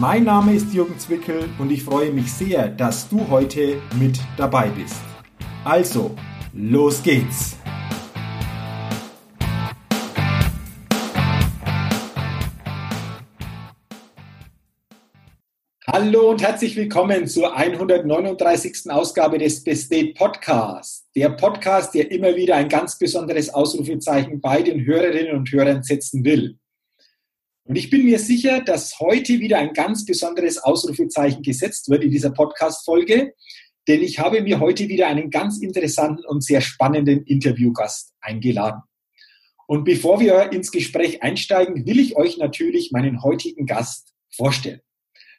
Mein Name ist Jürgen Zwickel und ich freue mich sehr, dass du heute mit dabei bist. Also, los geht's! Hallo und herzlich willkommen zur 139. Ausgabe des Best Date Podcasts. Der Podcast, der immer wieder ein ganz besonderes Ausrufezeichen bei den Hörerinnen und Hörern setzen will. Und ich bin mir sicher, dass heute wieder ein ganz besonderes Ausrufezeichen gesetzt wird in dieser Podcast-Folge, denn ich habe mir heute wieder einen ganz interessanten und sehr spannenden Interviewgast eingeladen. Und bevor wir ins Gespräch einsteigen, will ich euch natürlich meinen heutigen Gast vorstellen.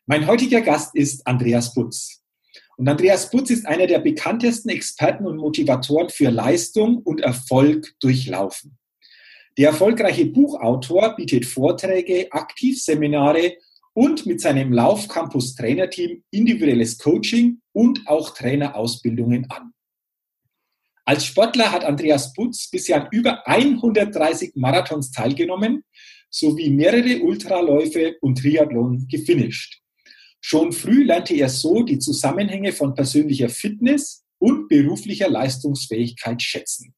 Mein heutiger Gast ist Andreas Butz. Und Andreas Butz ist einer der bekanntesten Experten und Motivatoren für Leistung und Erfolg durchlaufen. Der erfolgreiche Buchautor bietet Vorträge, Aktivseminare und mit seinem Laufcampus Trainerteam individuelles Coaching und auch Trainerausbildungen an. Als Sportler hat Andreas Butz bisher an über 130 Marathons teilgenommen sowie mehrere Ultraläufe und Triathlon gefinisht. Schon früh lernte er so die Zusammenhänge von persönlicher Fitness und beruflicher Leistungsfähigkeit schätzen.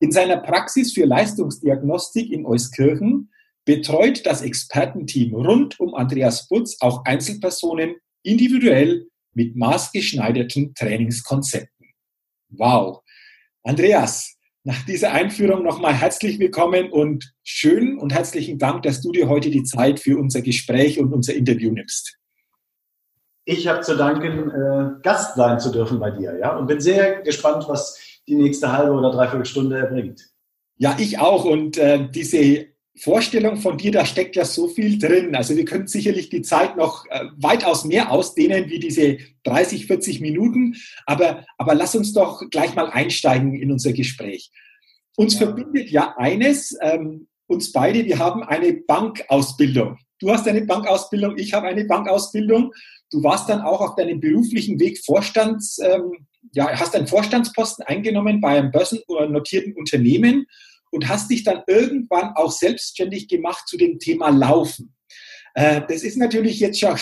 In seiner Praxis für Leistungsdiagnostik in Euskirchen betreut das Expertenteam rund um Andreas Butz auch Einzelpersonen individuell mit maßgeschneiderten Trainingskonzepten. Wow. Andreas, nach dieser Einführung nochmal herzlich willkommen und schön und herzlichen Dank, dass du dir heute die Zeit für unser Gespräch und unser Interview nimmst. Ich habe zu danken, äh, Gast sein zu dürfen bei dir, ja, und bin sehr gespannt, was die nächste halbe oder dreiviertel Stunde erbringt. Ja, ich auch. Und äh, diese Vorstellung von dir, da steckt ja so viel drin. Also wir können sicherlich die Zeit noch äh, weitaus mehr ausdehnen wie diese 30, 40 Minuten. Aber, aber lass uns doch gleich mal einsteigen in unser Gespräch. Uns ja. verbindet ja eines, ähm, uns beide, wir haben eine Bankausbildung. Du hast eine Bankausbildung, ich habe eine Bankausbildung. Du warst dann auch auf deinem beruflichen Weg Vorstands, ähm, ja, hast einen Vorstandsposten eingenommen bei einem börsennotierten Unternehmen und hast dich dann irgendwann auch selbstständig gemacht zu dem Thema Laufen. Äh, das ist natürlich jetzt schon ein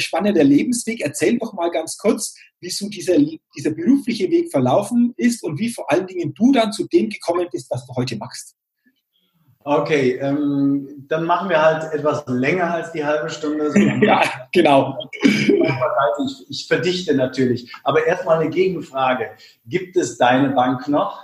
spannender, Lebensweg. Erzähl doch mal ganz kurz, wie so dieser, dieser berufliche Weg verlaufen ist und wie vor allen Dingen du dann zu dem gekommen bist, was du heute machst. Okay, ähm, dann machen wir halt etwas länger als die halbe Stunde. ja, genau. Ich, ich verdichte natürlich. Aber erstmal eine Gegenfrage. Gibt es deine Bank noch?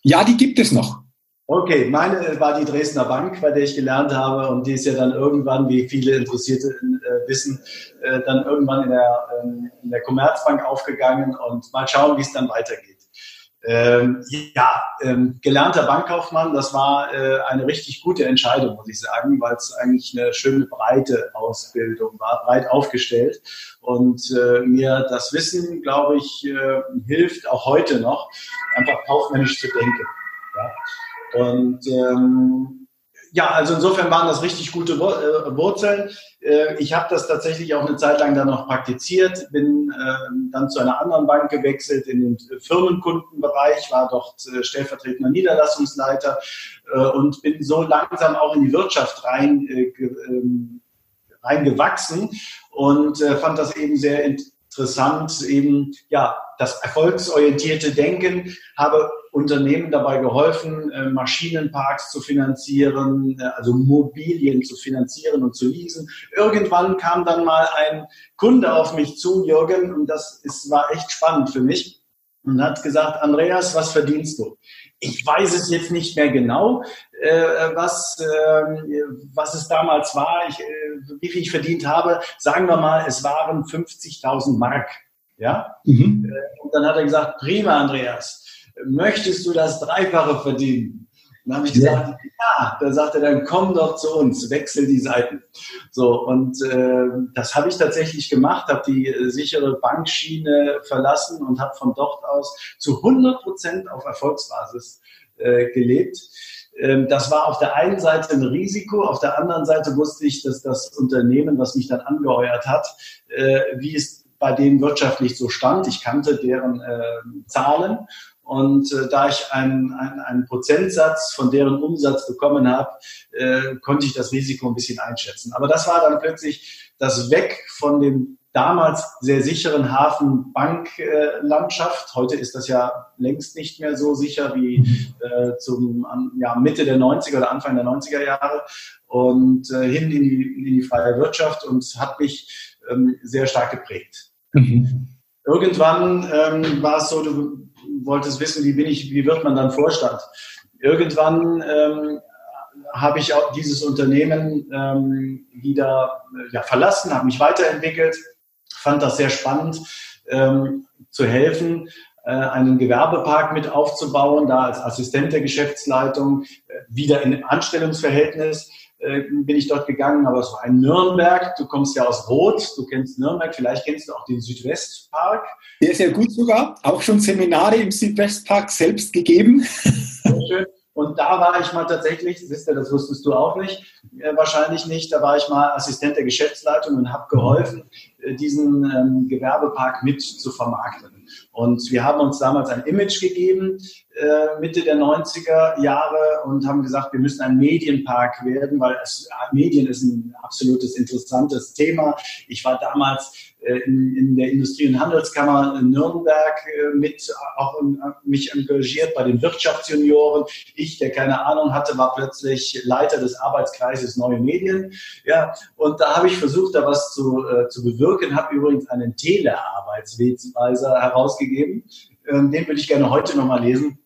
Ja, die gibt es noch. Okay, meine war die Dresdner Bank, bei der ich gelernt habe und die ist ja dann irgendwann, wie viele Interessierte äh, wissen, äh, dann irgendwann in der, ähm, in der Commerzbank aufgegangen und mal schauen, wie es dann weitergeht. Ähm, ja, ähm, gelernter Bankkaufmann, das war äh, eine richtig gute Entscheidung, muss ich sagen, weil es eigentlich eine schöne breite Ausbildung war, breit aufgestellt. Und äh, mir das Wissen, glaube ich, äh, hilft auch heute noch, einfach kaufmännisch zu denken. Ja? Und ähm, ja, also insofern waren das richtig gute äh, Wurzeln. Äh, ich habe das tatsächlich auch eine Zeit lang dann noch praktiziert, bin ähm, dann zu einer anderen Bank gewechselt in den Firmenkundenbereich, war dort äh, stellvertretender Niederlassungsleiter und bin so langsam auch in die Wirtschaft rein, ähm, reingewachsen und fand das eben sehr interessant, eben ja das erfolgsorientierte Denken, habe Unternehmen dabei geholfen, äh, Maschinenparks zu finanzieren, äh, also Mobilien zu finanzieren und zu leasen. Irgendwann kam dann mal ein Kunde auf mich zu, Jürgen, und das ist, war echt spannend für mich, und hat gesagt, Andreas, was verdienst du? Ich weiß es jetzt nicht mehr genau, äh, was, äh, was es damals war, ich, äh, wie viel ich verdient habe. Sagen wir mal, es waren 50.000 Mark. Ja? Mhm. Äh, und dann hat er gesagt, prima, Andreas, möchtest du das Dreifache verdienen? Dann habe ich gesagt, ja. ja, da sagt er dann, komm doch zu uns, wechsel die Seiten. So, und äh, das habe ich tatsächlich gemacht, habe die äh, sichere Bankschiene verlassen und habe von dort aus zu 100 Prozent auf Erfolgsbasis äh, gelebt. Ähm, das war auf der einen Seite ein Risiko, auf der anderen Seite wusste ich, dass das Unternehmen, was mich dann angeheuert hat, äh, wie es bei denen wirtschaftlich so stand. Ich kannte deren äh, Zahlen und äh, da ich einen, einen, einen Prozentsatz von deren Umsatz bekommen habe, äh, konnte ich das Risiko ein bisschen einschätzen. Aber das war dann plötzlich das Weg von dem damals sehr sicheren Hafenbanklandschaft. Heute ist das ja längst nicht mehr so sicher wie äh, zum ja, Mitte der 90er oder Anfang der 90er Jahre und äh, hin in die, in die freie Wirtschaft und hat mich ähm, sehr stark geprägt. Mhm. Irgendwann ähm, war es so, du wolltest wissen, wie bin ich, wie wird man dann Vorstand? Irgendwann ähm, habe ich auch dieses Unternehmen ähm, wieder ja, verlassen, habe mich weiterentwickelt, fand das sehr spannend, ähm, zu helfen, äh, einen Gewerbepark mit aufzubauen, da als Assistent der Geschäftsleitung, äh, wieder in Anstellungsverhältnis äh, bin ich dort gegangen, aber es war in Nürnberg. Du kommst ja aus Rot, du kennst Nürnberg, vielleicht kennst du auch den Südwestpark. Der ist ja gut sogar, auch schon Seminare im Südwestpark selbst gegeben. Sehr schön. Und da war ich mal tatsächlich, wisst ihr, das wusstest du auch nicht, äh, wahrscheinlich nicht, da war ich mal Assistent der Geschäftsleitung und habe geholfen, äh, diesen ähm, Gewerbepark mit zu vermarkten. Und wir haben uns damals ein Image gegeben, äh, Mitte der 90er Jahre, und haben gesagt, wir müssen ein Medienpark werden, weil es, Medien ist ein absolutes interessantes Thema. Ich war damals äh, in, in der Industrie- und Handelskammer in Nürnberg äh, mit auch in, mich engagiert bei den Wirtschaftsjunioren. Ich, der keine Ahnung hatte, war plötzlich Leiter des Arbeitskreises Neue Medien. Ja, und da habe ich versucht, da was zu, äh, zu bewirken, habe übrigens einen Telearbeitswegweiser herausgegeben. Ähm, den würde ich gerne heute nochmal lesen.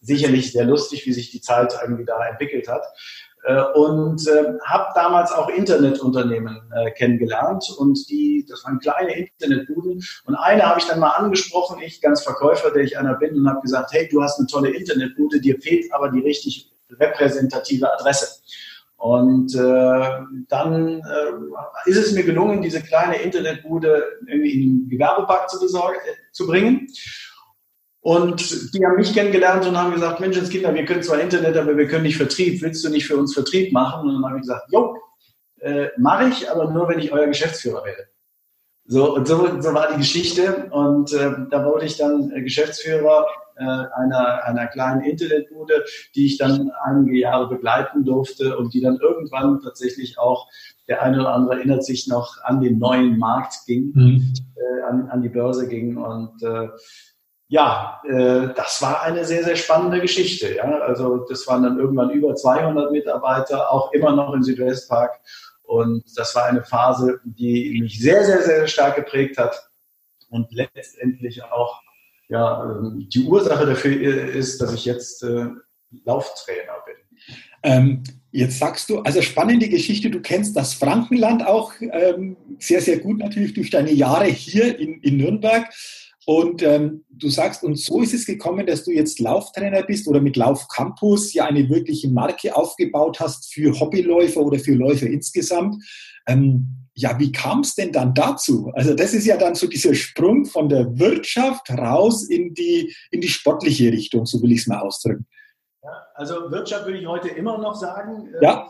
Sicherlich sehr lustig, wie sich die Zeit irgendwie da entwickelt hat. Äh, und äh, habe damals auch Internetunternehmen äh, kennengelernt und die, das waren kleine Internetbuden und eine habe ich dann mal angesprochen, ich ganz Verkäufer, der ich einer bin und habe gesagt, hey, du hast eine tolle Internetbude, dir fehlt aber die richtig repräsentative Adresse. Und äh, dann äh, ist es mir gelungen, diese kleine Internetbude irgendwie in den Gewerbepark zu, besorgen, äh, zu bringen. Und die haben mich kennengelernt und haben gesagt, Menschenskinder, wir können zwar Internet, aber wir können nicht Vertrieb. Willst du nicht für uns Vertrieb machen? Und dann habe ich gesagt, jo, äh, mache ich, aber nur, wenn ich euer Geschäftsführer werde. So, und so, so war die Geschichte. Und äh, da wurde ich dann äh, Geschäftsführer äh, einer, einer kleinen Internetbude, die ich dann einige Jahre begleiten durfte und die dann irgendwann tatsächlich auch, der eine oder andere erinnert sich noch, an den neuen Markt ging, mhm. äh, an, an die Börse ging. Und äh, ja, äh, das war eine sehr, sehr spannende Geschichte. Ja? Also das waren dann irgendwann über 200 Mitarbeiter, auch immer noch im Südwestpark. Und das war eine Phase, die mich sehr, sehr, sehr stark geprägt hat und letztendlich auch ja, ähm, die Ursache dafür ist, dass ich jetzt äh, Lauftrainer bin. Ähm, jetzt sagst du, also spannende Geschichte, du kennst das Frankenland auch ähm, sehr, sehr gut natürlich durch deine Jahre hier in, in Nürnberg. Und ähm, du sagst, und so ist es gekommen, dass du jetzt Lauftrainer bist oder mit Lauf Campus ja eine wirkliche Marke aufgebaut hast für Hobbyläufer oder für Läufer insgesamt. Ähm, ja, wie kam es denn dann dazu? Also das ist ja dann so dieser Sprung von der Wirtschaft raus in die, in die sportliche Richtung, so will ich es mal ausdrücken. Ja, also Wirtschaft würde ich heute immer noch sagen. Ja.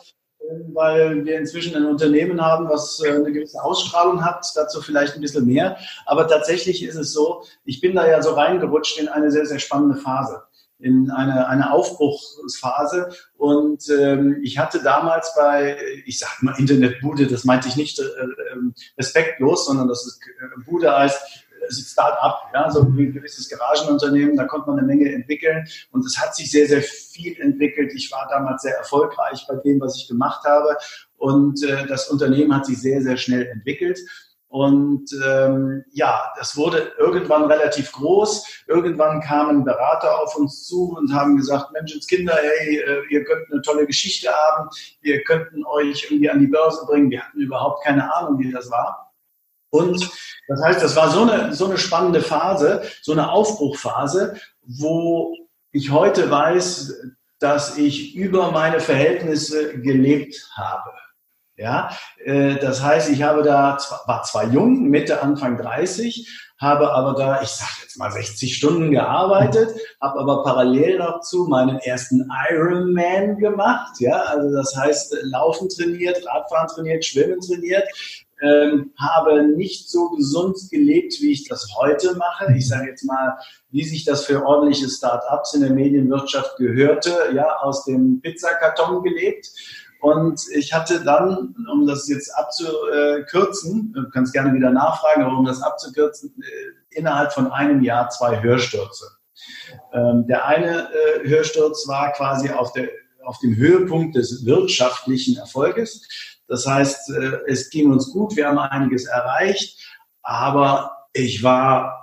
Weil wir inzwischen ein Unternehmen haben, was äh, eine gewisse Ausstrahlung hat, dazu vielleicht ein bisschen mehr. Aber tatsächlich ist es so, ich bin da ja so reingerutscht in eine sehr, sehr spannende Phase in eine, eine Aufbruchsphase. Und ähm, ich hatte damals bei, ich sage mal Internetbude, das meinte ich nicht äh, äh, respektlos, sondern das ist äh, Bude heißt, Start-up, ja, so ein gewisses Garagenunternehmen, da konnte man eine Menge entwickeln und es hat sich sehr, sehr viel entwickelt. Ich war damals sehr erfolgreich bei dem, was ich gemacht habe und äh, das Unternehmen hat sich sehr, sehr schnell entwickelt. Und ähm, ja, das wurde irgendwann relativ groß. Irgendwann kamen Berater auf uns zu und haben gesagt, Menschenskinder, hey, äh, ihr könnt eine tolle Geschichte haben, wir könnten euch irgendwie an die Börse bringen. Wir hatten überhaupt keine Ahnung, wie das war. Und das heißt, das war so eine, so eine spannende Phase, so eine Aufbruchphase, wo ich heute weiß, dass ich über meine Verhältnisse gelebt habe. Ja, äh, das heißt, ich habe da, war zwar jung, Mitte, Anfang 30, habe aber da, ich sage jetzt mal 60 Stunden gearbeitet, habe aber parallel noch zu meinen ersten Ironman gemacht. Ja, also das heißt, Laufen trainiert, Radfahren trainiert, Schwimmen trainiert, ähm, habe nicht so gesund gelebt, wie ich das heute mache. Ich sage jetzt mal, wie sich das für ordentliche Start-ups in der Medienwirtschaft gehörte, ja, aus dem Pizzakarton gelebt. Und ich hatte dann, um das jetzt abzukürzen, du kannst gerne wieder nachfragen, aber um das abzukürzen, äh, innerhalb von einem Jahr zwei Hörstürze. Ähm, der eine äh, Hörsturz war quasi auf, der, auf dem Höhepunkt des wirtschaftlichen Erfolges. Das heißt, äh, es ging uns gut, wir haben einiges erreicht, aber ich war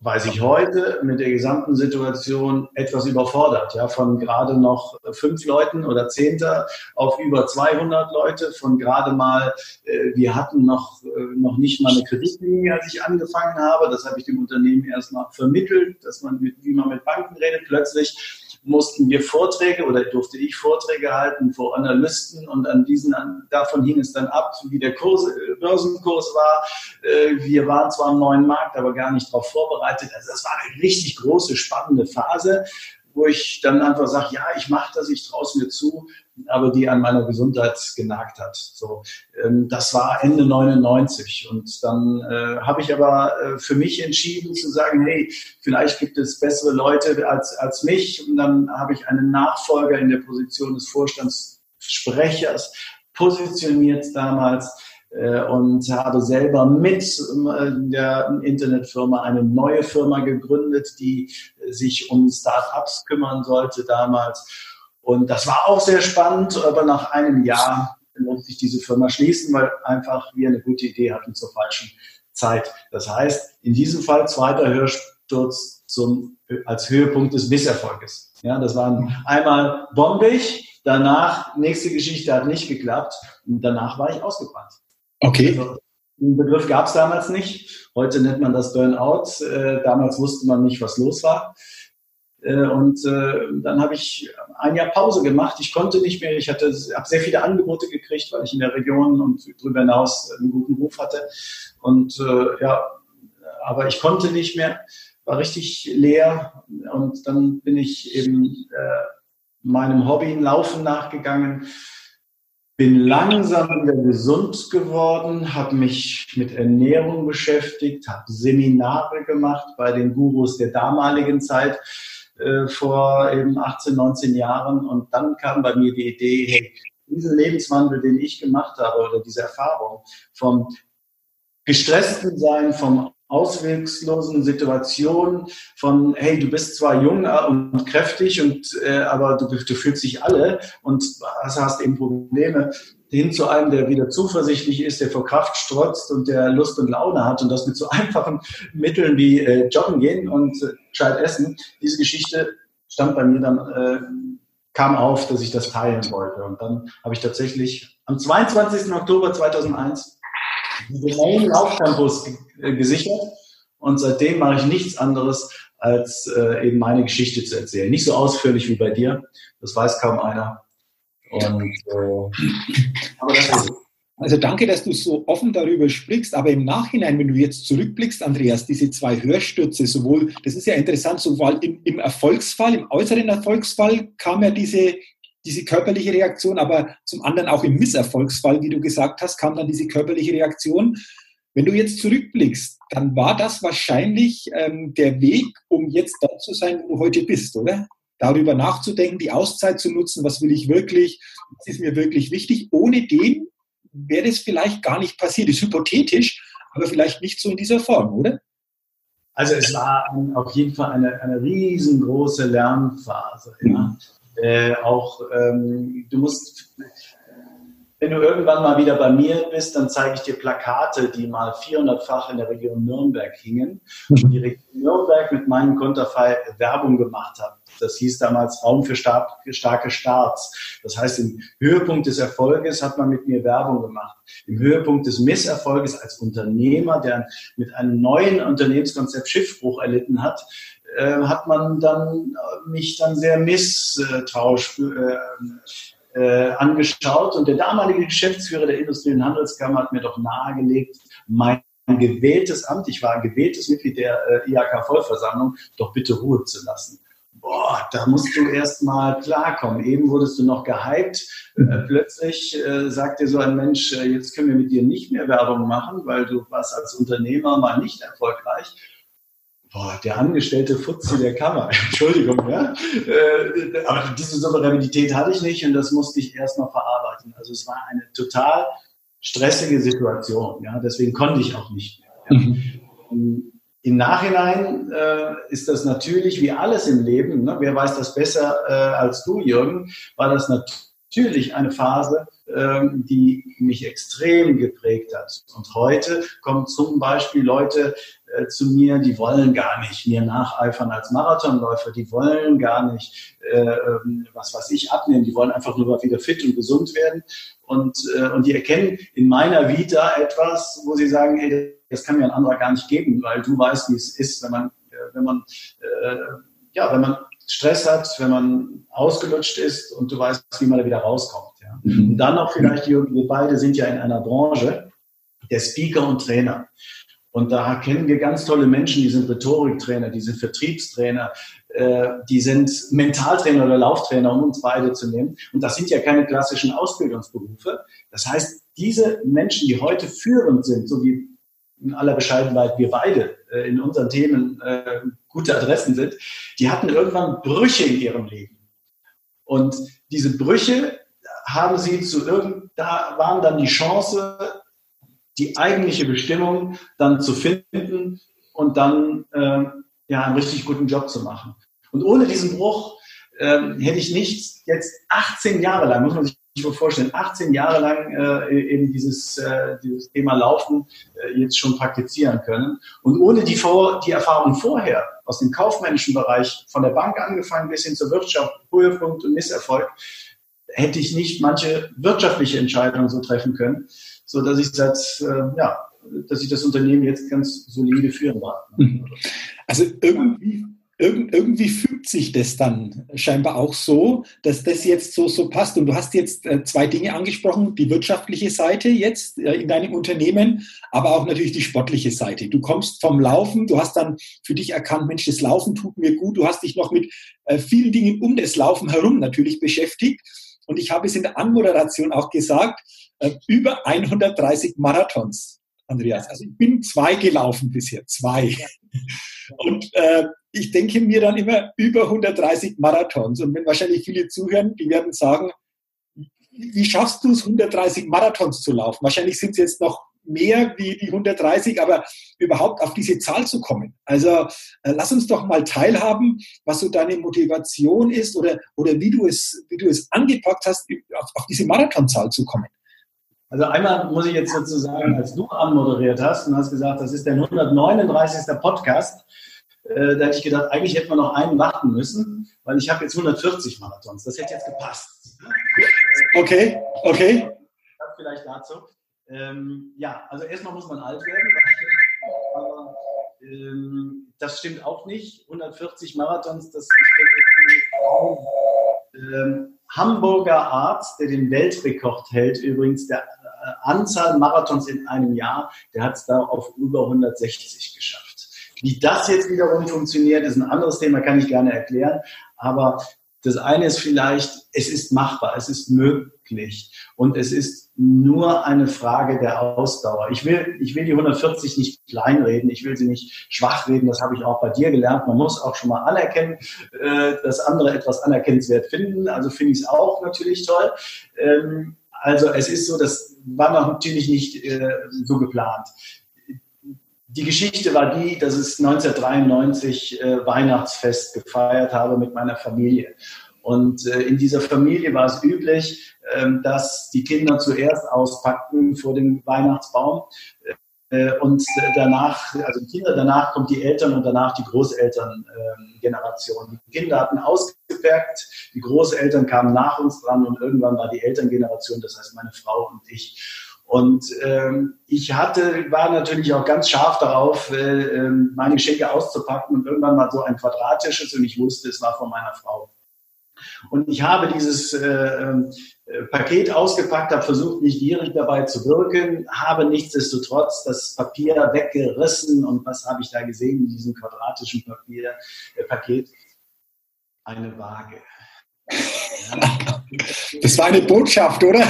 weiß ich heute mit der gesamten Situation etwas überfordert. Ja, von gerade noch fünf Leuten oder Zehnter auf über 200 Leute, von gerade mal, äh, wir hatten noch, äh, noch nicht mal eine Kreditlinie, als ich angefangen habe. Das habe ich dem Unternehmen erstmal vermittelt, dass man wie man mit Banken redet. Plötzlich mussten wir Vorträge oder durfte ich Vorträge halten vor Analysten und an diesen, davon hing es dann ab, wie der Kurs, äh, Börsenkurs war. Äh, wir waren zwar im neuen Markt, aber gar nicht darauf vorbereitet. Also das war eine richtig große, spannende Phase wo ich dann einfach sage, ja, ich mache das, ich traue es mir zu, aber die an meiner Gesundheit genagt hat. So, ähm, das war Ende 99 und dann äh, habe ich aber äh, für mich entschieden zu sagen, hey, vielleicht gibt es bessere Leute als als mich und dann habe ich einen Nachfolger in der Position des Vorstandssprechers positioniert damals äh, und habe selber mit äh, der Internetfirma eine neue Firma gegründet, die sich um Startups kümmern sollte damals. Und das war auch sehr spannend, aber nach einem Jahr musste ich diese Firma schließen, weil einfach wir eine gute Idee hatten zur falschen Zeit. Das heißt, in diesem Fall zweiter Hörsturz zum, als Höhepunkt des Misserfolges. Ja, das waren einmal bombig, danach, nächste Geschichte hat nicht geklappt und danach war ich ausgebrannt. Okay. Also, den Begriff gab es damals nicht. Heute nennt man das Burnout. Äh, damals wusste man nicht, was los war. Äh, und äh, dann habe ich ein Jahr Pause gemacht. Ich konnte nicht mehr. Ich hatte, habe sehr viele Angebote gekriegt, weil ich in der Region und darüber hinaus einen guten Ruf hatte. Und äh, ja, aber ich konnte nicht mehr. War richtig leer. Und dann bin ich eben meinem Hobby Laufen nachgegangen bin langsam wieder gesund geworden, habe mich mit Ernährung beschäftigt, habe Seminare gemacht bei den Gurus der damaligen Zeit äh, vor eben 18, 19 Jahren. Und dann kam bei mir die Idee, hey, diesen Lebenswandel, den ich gemacht habe oder diese Erfahrung vom gestressten Sein, vom auswegslosen Situation von, hey, du bist zwar jung und kräftig, und, äh, aber du, du fühlst dich alle und hast eben Probleme, hin zu einem, der wieder zuversichtlich ist, der vor Kraft strotzt und der Lust und Laune hat und das mit so einfachen Mitteln wie äh, Joggen gehen und äh, essen. Diese Geschichte stand bei mir dann, äh, kam auf, dass ich das teilen wollte. Und dann habe ich tatsächlich am 22. Oktober 2001 den Main Laufcampus äh, gesichert und seitdem mache ich nichts anderes, als äh, eben meine Geschichte zu erzählen. Nicht so ausführlich wie bei dir, das weiß kaum einer. Und, äh, also danke, dass du so offen darüber sprichst, aber im Nachhinein, wenn du jetzt zurückblickst, Andreas, diese zwei Hörstürze, sowohl, das ist ja interessant, sowohl im, im Erfolgsfall, im äußeren Erfolgsfall kam ja diese, diese körperliche Reaktion, aber zum anderen auch im Misserfolgsfall, wie du gesagt hast, kam dann diese körperliche Reaktion. Wenn du jetzt zurückblickst, dann war das wahrscheinlich ähm, der Weg, um jetzt da zu sein, wo du heute bist, oder? Darüber nachzudenken, die Auszeit zu nutzen, was will ich wirklich, was ist mir wirklich wichtig. Ohne den wäre es vielleicht gar nicht passiert. Ist hypothetisch, aber vielleicht nicht so in dieser Form, oder? Also es war auf jeden Fall eine, eine riesengroße Lernphase. Ja. Äh, auch ähm, du musst wenn du irgendwann mal wieder bei mir bist, dann zeige ich dir Plakate, die mal 400-fach in der Region Nürnberg hingen und die Region Nürnberg mit meinem Konterfei Werbung gemacht hat. Das hieß damals Raum für starke Starts. Das heißt, im Höhepunkt des Erfolges hat man mit mir Werbung gemacht. Im Höhepunkt des Misserfolges als Unternehmer, der mit einem neuen Unternehmenskonzept Schiffbruch erlitten hat, äh, hat man dann äh, mich dann sehr misstrauisch äh, angeschaut. Und der damalige Geschäftsführer der Industrie- und Handelskammer hat mir doch nahegelegt, mein gewähltes Amt, ich war ein gewähltes Mitglied der äh, IHK-Vollversammlung, doch bitte Ruhe zu lassen boah, da musst du erst mal klarkommen. Eben wurdest du noch gehypt. Äh, plötzlich äh, sagt dir so ein Mensch, äh, jetzt können wir mit dir nicht mehr Werbung machen, weil du warst als Unternehmer mal nicht erfolgreich. Boah, der angestellte Futzi der Kammer. Entschuldigung, ja. Äh, aber diese Souveränität hatte ich nicht und das musste ich erst mal verarbeiten. Also es war eine total stressige Situation. Ja, deswegen konnte ich auch nicht mehr. Ja. Mhm. Im Nachhinein äh, ist das natürlich wie alles im Leben, ne? wer weiß das besser äh, als du, Jürgen, war das natürlich eine Phase, ähm, die mich extrem geprägt hat. Und heute kommen zum Beispiel Leute äh, zu mir, die wollen gar nicht mir nacheifern als Marathonläufer, die wollen gar nicht, äh, ähm, was weiß ich, abnehmen, die wollen einfach nur wieder fit und gesund werden. Und, äh, und die erkennen in meiner Vita etwas, wo sie sagen, hey, das kann mir ein anderer gar nicht geben, weil du weißt, wie es ist, wenn man, äh, wenn man, äh, ja, wenn man Stress hat, wenn man ausgelutscht ist und du weißt, wie man da wieder rauskommt. Ja. Mhm. Und dann noch vielleicht, wir beide sind ja in einer Branche der Speaker und Trainer. Und da kennen wir ganz tolle Menschen, die sind Rhetoriktrainer, die sind Vertriebstrainer, äh, die sind Mentaltrainer oder Lauftrainer, um uns beide zu nehmen. Und das sind ja keine klassischen Ausbildungsberufe. Das heißt, diese Menschen, die heute führend sind, so wie in aller Bescheidenheit wir beide äh, in unseren Themen äh, gute Adressen sind, die hatten irgendwann Brüche in ihrem Leben. Und diese Brüche haben sie zu irgend, da waren dann die Chance, die eigentliche Bestimmung dann zu finden und dann äh, ja einen richtig guten Job zu machen. Und ohne diesen Bruch äh, hätte ich nicht jetzt 18 Jahre lang, muss man sich ich mir vorstellen, 18 Jahre lang äh, eben dieses, äh, dieses Thema Laufen äh, jetzt schon praktizieren können. Und ohne die, Vor die Erfahrung vorher aus dem kaufmännischen Bereich, von der Bank angefangen bis hin zur Wirtschaft, Höhepunkt und Misserfolg, hätte ich nicht manche wirtschaftliche Entscheidungen so treffen können, so dass ich seit, äh, ja, dass ich das Unternehmen jetzt ganz solide führen war. Mhm. Also irgendwie Irgend, irgendwie fügt sich das dann scheinbar auch so, dass das jetzt so, so passt. Und du hast jetzt äh, zwei Dinge angesprochen, die wirtschaftliche Seite jetzt äh, in deinem Unternehmen, aber auch natürlich die sportliche Seite. Du kommst vom Laufen, du hast dann für dich erkannt, Mensch, das Laufen tut mir gut. Du hast dich noch mit äh, vielen Dingen um das Laufen herum natürlich beschäftigt. Und ich habe es in der Anmoderation auch gesagt, über 130 Marathons. Andreas. Also ich bin zwei gelaufen bisher, zwei. Und äh, ich denke mir dann immer über 130 Marathons. Und wenn wahrscheinlich viele zuhören, die werden sagen, wie schaffst du es, 130 Marathons zu laufen? Wahrscheinlich sind es jetzt noch mehr wie die 130, aber überhaupt auf diese Zahl zu kommen. Also äh, lass uns doch mal teilhaben, was so deine Motivation ist oder, oder wie, du es, wie du es angepackt hast, auf, auf diese Marathonzahl zu kommen. Also einmal muss ich jetzt sozusagen, als du anmoderiert hast und hast gesagt, das ist der 139. Podcast, äh, da hätte ich gedacht, eigentlich hätten wir noch einen warten müssen, weil ich habe jetzt 140 Marathons. Das hätte jetzt gepasst. Okay, okay. Das vielleicht dazu. Ähm, ja, also erstmal muss man alt werden, aber ähm, das stimmt auch nicht. 140 Marathons, das ist ähm, Hamburger Arzt, der den Weltrekord hält, übrigens der Anzahl Marathons in einem Jahr, der hat es da auf über 160 geschafft. Wie das jetzt wiederum funktioniert, ist ein anderes Thema, kann ich gerne erklären. Aber das eine ist vielleicht, es ist machbar, es ist möglich und es ist nur eine Frage der Ausdauer. Ich will, ich will die 140 nicht kleinreden, ich will sie nicht schwach reden, das habe ich auch bei dir gelernt. Man muss auch schon mal anerkennen, äh, dass andere etwas anerkennenswert finden. Also finde ich es auch natürlich toll. Ähm, also es ist so, das war natürlich nicht äh, so geplant die Geschichte war die, dass ich 1993 äh, Weihnachtsfest gefeiert habe mit meiner Familie. Und äh, in dieser Familie war es üblich, äh, dass die Kinder zuerst auspackten vor dem Weihnachtsbaum und danach, also die Kinder, danach kommt die Eltern und danach die Großelterngeneration. Ähm, die Kinder hatten ausgepackt, die Großeltern kamen nach uns dran und irgendwann war die Elterngeneration, das heißt meine Frau und ich. Und ähm, ich hatte, war natürlich auch ganz scharf darauf, äh, ähm, meine Geschenke auszupacken und irgendwann mal so ein quadratisches und ich wusste, es war von meiner Frau. Und ich habe dieses äh, äh, Paket ausgepackt, habe versucht, nicht gierig dabei zu wirken, habe nichtsdestotrotz das Papier weggerissen. Und was habe ich da gesehen in diesem quadratischen Papier, äh, Paket? Eine Waage. Ja. Das war eine Botschaft, oder?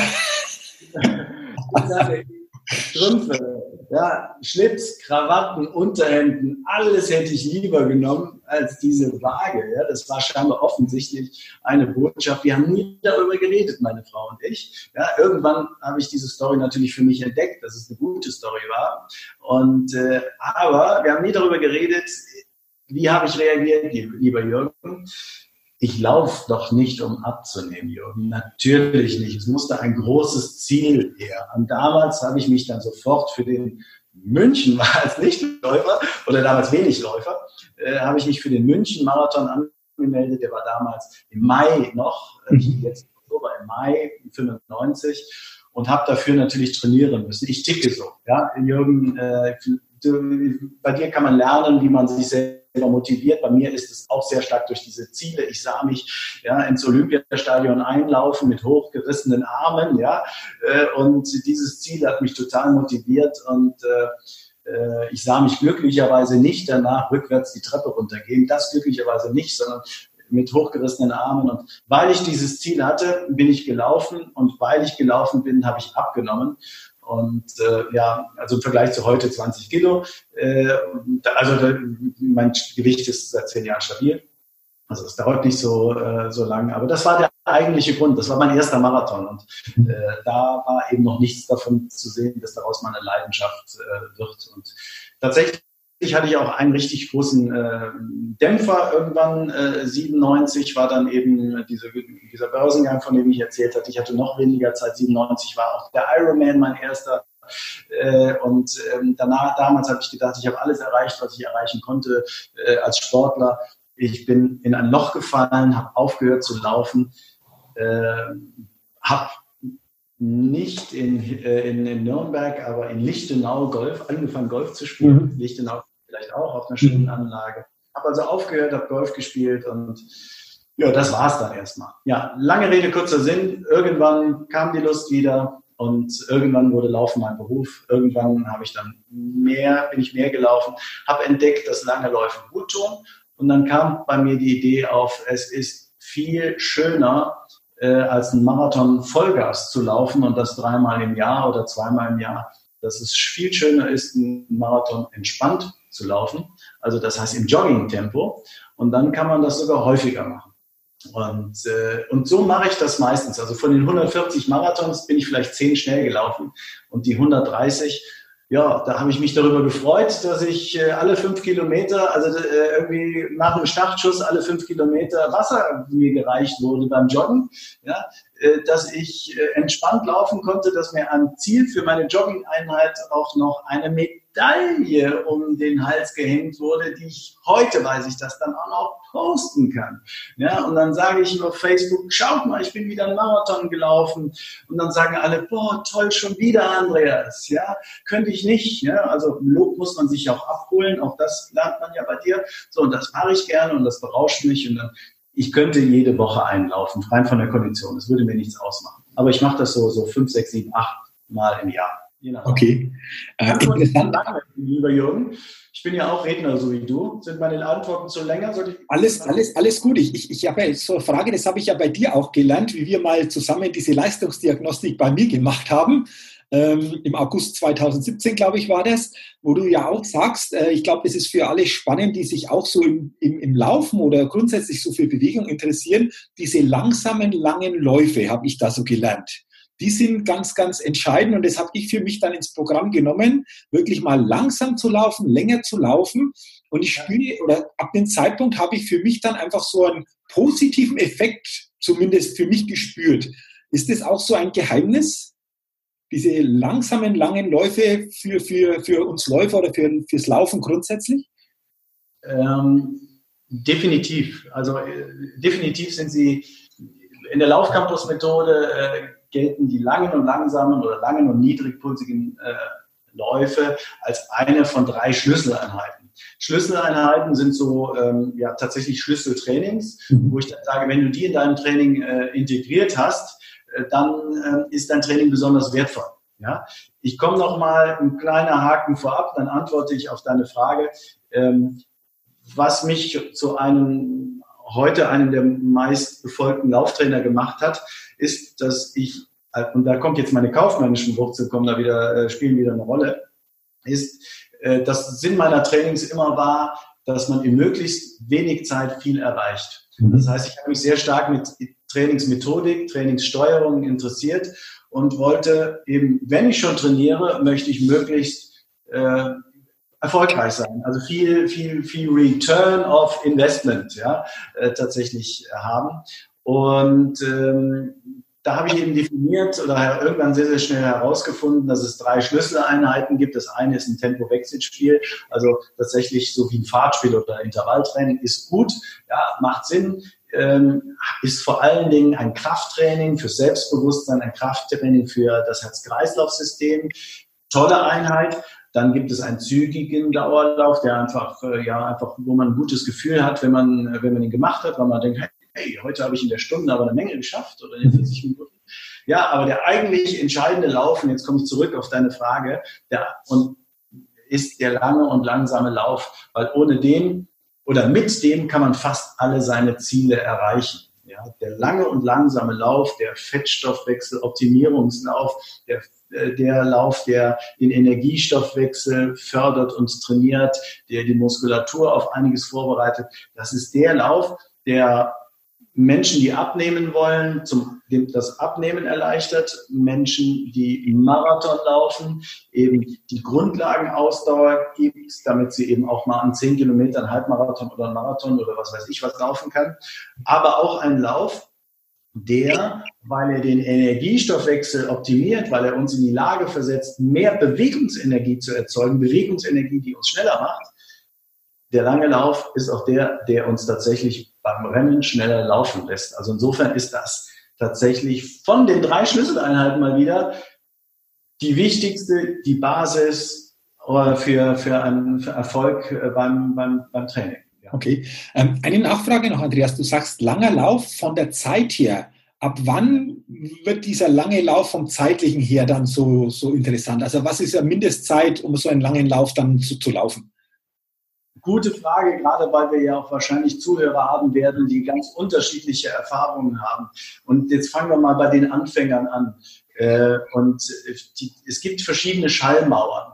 Strümpfe, ja, Schlips, Krawatten, Unterhemden, alles hätte ich lieber genommen als diese Waage. Ja. Das war scheinbar offensichtlich eine Botschaft. Wir haben nie darüber geredet, meine Frau und ich. Ja, irgendwann habe ich diese Story natürlich für mich entdeckt, dass es eine gute Story war. Und, äh, aber wir haben nie darüber geredet, wie habe ich reagiert, lieber Jürgen ich laufe doch nicht, um abzunehmen, Jürgen. Natürlich nicht. Es musste ein großes Ziel her. Und damals habe ich mich dann sofort für den München war als Nichtläufer oder damals wenig Läufer, äh, habe ich mich für den München-Marathon angemeldet. Der war damals im Mai noch, äh, mhm. jetzt Oktober, im Mai 95 und habe dafür natürlich trainieren müssen. Ich ticke so. Ja, Jürgen, äh, bei dir kann man lernen, wie man sich selbst motiviert. Bei mir ist es auch sehr stark durch diese Ziele. Ich sah mich ja, ins Olympiastadion einlaufen mit hochgerissenen Armen, ja, äh, und dieses Ziel hat mich total motiviert und äh, äh, ich sah mich glücklicherweise nicht danach rückwärts die Treppe runtergehen. Das glücklicherweise nicht, sondern mit hochgerissenen Armen. Und weil ich dieses Ziel hatte, bin ich gelaufen und weil ich gelaufen bin, habe ich abgenommen. Und äh, ja, also im Vergleich zu heute 20 Kilo. Äh, also da, mein Gewicht ist seit zehn Jahren stabil. Also es dauert nicht so, äh, so lange. Aber das war der eigentliche Grund. Das war mein erster Marathon. Und äh, da war eben noch nichts davon zu sehen, dass daraus meine Leidenschaft äh, wird. Und tatsächlich ich hatte ich auch einen richtig großen äh, Dämpfer irgendwann. Äh, 97 war dann eben diese, dieser Börsengang, von dem ich erzählt hatte. Ich hatte noch weniger Zeit. 97 war auch der Ironman mein erster. Äh, und ähm, danach, damals habe ich gedacht, ich habe alles erreicht, was ich erreichen konnte äh, als Sportler. Ich bin in ein Loch gefallen, habe aufgehört zu laufen, äh, habe nicht in, äh, in, in, Nürnberg, aber in Lichtenau Golf, angefangen Golf zu spielen. Mhm. Lichtenau vielleicht auch auf einer schönen mhm. Anlage. Habe also aufgehört, habe Golf gespielt und ja, das war es dann erstmal. Ja, lange Rede, kurzer Sinn. Irgendwann kam die Lust wieder und irgendwann wurde Laufen mein Beruf. Irgendwann habe ich dann mehr, bin ich mehr gelaufen, habe entdeckt, dass lange Läufe gut tun. Und dann kam bei mir die Idee auf, es ist viel schöner, äh, als einen Marathon Vollgas zu laufen und das dreimal im Jahr oder zweimal im Jahr, dass es viel schöner ist, einen Marathon entspannt zu laufen. Also das heißt im Jogging-Tempo. Und dann kann man das sogar häufiger machen. Und, äh, und so mache ich das meistens. Also von den 140 Marathons bin ich vielleicht 10 schnell gelaufen und die 130 ja, da habe ich mich darüber gefreut, dass ich äh, alle fünf Kilometer, also äh, irgendwie nach dem Startschuss alle fünf Kilometer Wasser mir gereicht wurde beim Joggen, ja, äh, dass ich äh, entspannt laufen konnte, dass mir am Ziel für meine Jogging-Einheit auch noch eine Medaille um den Hals gehängt wurde, die ich heute weiß ich das dann auch noch posten kann. Ja, und dann sage ich auf Facebook, schaut mal, ich bin wieder einen Marathon gelaufen. Und dann sagen alle, boah, toll, schon wieder, Andreas. Ja, könnte ich nicht. Ja, also Lob muss man sich auch abholen. Auch das lernt man ja bei dir. So, und das mache ich gerne und das berauscht mich. Und dann, ich könnte jede Woche einlaufen, rein von der Kondition. Das würde mir nichts ausmachen. Aber ich mache das so, so fünf, sechs, sieben, acht Mal im Jahr. Genau. Okay. Äh, interessant. Lange, lieber Jürgen. Ich bin ja auch Redner, so wie du. Sind meine Antworten zu länger? alles, alles, alles gut. Ich, ich, ich habe ja so eine Frage, das habe ich ja bei dir auch gelernt, wie wir mal zusammen diese Leistungsdiagnostik bei mir gemacht haben. Ähm, Im August 2017, glaube ich, war das, wo du ja auch sagst, äh, ich glaube, das ist für alle spannend, die sich auch so im, im, im Laufen oder grundsätzlich so für Bewegung interessieren, diese langsamen, langen Läufe, habe ich da so gelernt die sind ganz, ganz entscheidend und das habe ich für mich dann ins Programm genommen, wirklich mal langsam zu laufen, länger zu laufen und ich spüre, oder ab dem Zeitpunkt habe ich für mich dann einfach so einen positiven Effekt zumindest für mich gespürt. Ist das auch so ein Geheimnis? Diese langsamen, langen Läufe für, für, für uns Läufer oder für, fürs Laufen grundsätzlich? Ähm, definitiv. Also äh, definitiv sind sie in der Laufcampus-Methode äh, gelten die langen und langsamen oder langen und niedrigpulsigen äh, Läufe als eine von drei Schlüsseleinheiten. Schlüsseleinheiten sind so ähm, ja tatsächlich Schlüsseltrainings, mhm. wo ich dann sage, wenn du die in deinem Training äh, integriert hast, äh, dann äh, ist dein Training besonders wertvoll. Ja, ich komme noch mal ein kleiner Haken vorab, dann antworte ich auf deine Frage. Ähm, was mich zu einem heute einem der meist befolgten Lauftrainer gemacht hat, ist, dass ich und da kommt jetzt meine kaufmännischen Wurzeln kommen da wieder äh, spielen wieder eine Rolle, ist, äh, das Sinn meiner Trainings immer war, dass man in möglichst wenig Zeit viel erreicht. Mhm. Das heißt, ich habe mich sehr stark mit Trainingsmethodik, Trainingssteuerung interessiert und wollte eben, wenn ich schon trainiere, möchte ich möglichst äh, erfolgreich sein. Also viel, viel, viel Return of Investment ja, äh, tatsächlich haben. Und ähm, da habe ich eben definiert oder irgendwann sehr, sehr schnell herausgefunden, dass es drei Schlüsseleinheiten gibt. Das eine ist ein Tempo-Wechselspiel, also tatsächlich so wie ein Fahrtspiel oder Intervalltraining ist gut, ja, macht Sinn, ähm, ist vor allen Dingen ein Krafttraining für Selbstbewusstsein, ein Krafttraining für das Herz-Kreislauf-System. Tolle Einheit. Dann gibt es einen zügigen Dauerlauf, der einfach, äh, ja, einfach, wo man ein gutes Gefühl hat, wenn man, wenn man ihn gemacht hat, weil man denkt, hey, heute habe ich in der Stunde aber eine Menge geschafft oder in 40 mhm. Minuten. Ja, aber der eigentlich entscheidende Lauf, und jetzt komme ich zurück auf deine Frage, der, und ist der lange und langsame Lauf, weil ohne den oder mit dem kann man fast alle seine Ziele erreichen. Ja, der lange und langsame Lauf, der Fettstoffwechsel-Optimierungslauf, der, äh, der Lauf, der den Energiestoffwechsel fördert und trainiert, der die Muskulatur auf einiges vorbereitet, das ist der Lauf, der Menschen, die abnehmen wollen, zum, das Abnehmen erleichtert, Menschen, die Marathon laufen, eben die Grundlagenausdauer gibt, damit sie eben auch mal an zehn Kilometern Halbmarathon oder Marathon oder was weiß ich was laufen kann, aber auch ein Lauf, der, weil er den Energiestoffwechsel optimiert, weil er uns in die Lage versetzt, mehr Bewegungsenergie zu erzeugen, Bewegungsenergie, die uns schneller macht. Der lange Lauf ist auch der, der uns tatsächlich beim Rennen schneller laufen lässt. Also insofern ist das tatsächlich von den drei Schlüsseleinheiten mal wieder die wichtigste, die Basis äh, für, für einen für Erfolg äh, beim, beim, beim Training. Ja. Okay. Ähm, eine Nachfrage noch, Andreas. Du sagst langer Lauf von der Zeit her. Ab wann wird dieser lange Lauf vom zeitlichen her dann so, so interessant? Also was ist ja Mindestzeit, um so einen langen Lauf dann zu, zu laufen? Gute Frage, gerade weil wir ja auch wahrscheinlich Zuhörer haben werden, die ganz unterschiedliche Erfahrungen haben. Und jetzt fangen wir mal bei den Anfängern an. Äh, und die, es gibt verschiedene Schallmauern.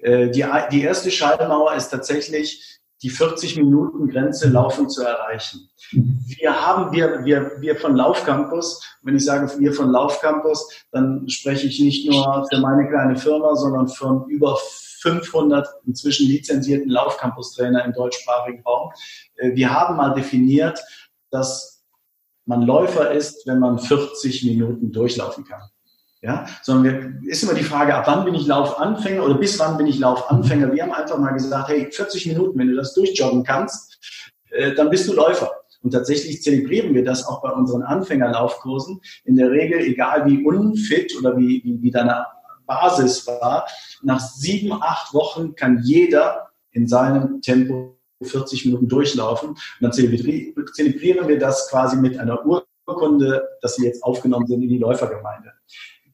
Äh, die, die erste Schallmauer ist tatsächlich die 40 Minuten Grenze laufen zu erreichen. Wir haben, wir, wir, wir von Laufcampus, wenn ich sage wir von Laufcampus, dann spreche ich nicht nur für meine kleine Firma, sondern von über 500 inzwischen lizenzierten Laufcampus-Trainer im deutschsprachigen Raum. Äh, wir haben mal definiert, dass man Läufer ist, wenn man 40 Minuten durchlaufen kann. Ja, sondern wir, ist immer die Frage, ab wann bin ich Laufanfänger oder bis wann bin ich Laufanfänger? Wir haben einfach mal gesagt, hey, 40 Minuten, wenn du das durchjoggen kannst, äh, dann bist du Läufer. Und tatsächlich zelebrieren wir das auch bei unseren Anfängerlaufkursen. In der Regel, egal wie unfit oder wie, wie, wie deine Basis war. Nach sieben, acht Wochen kann jeder in seinem Tempo 40 Minuten durchlaufen. Und dann zelebrieren wir das quasi mit einer Urkunde, dass sie jetzt aufgenommen sind in die Läufergemeinde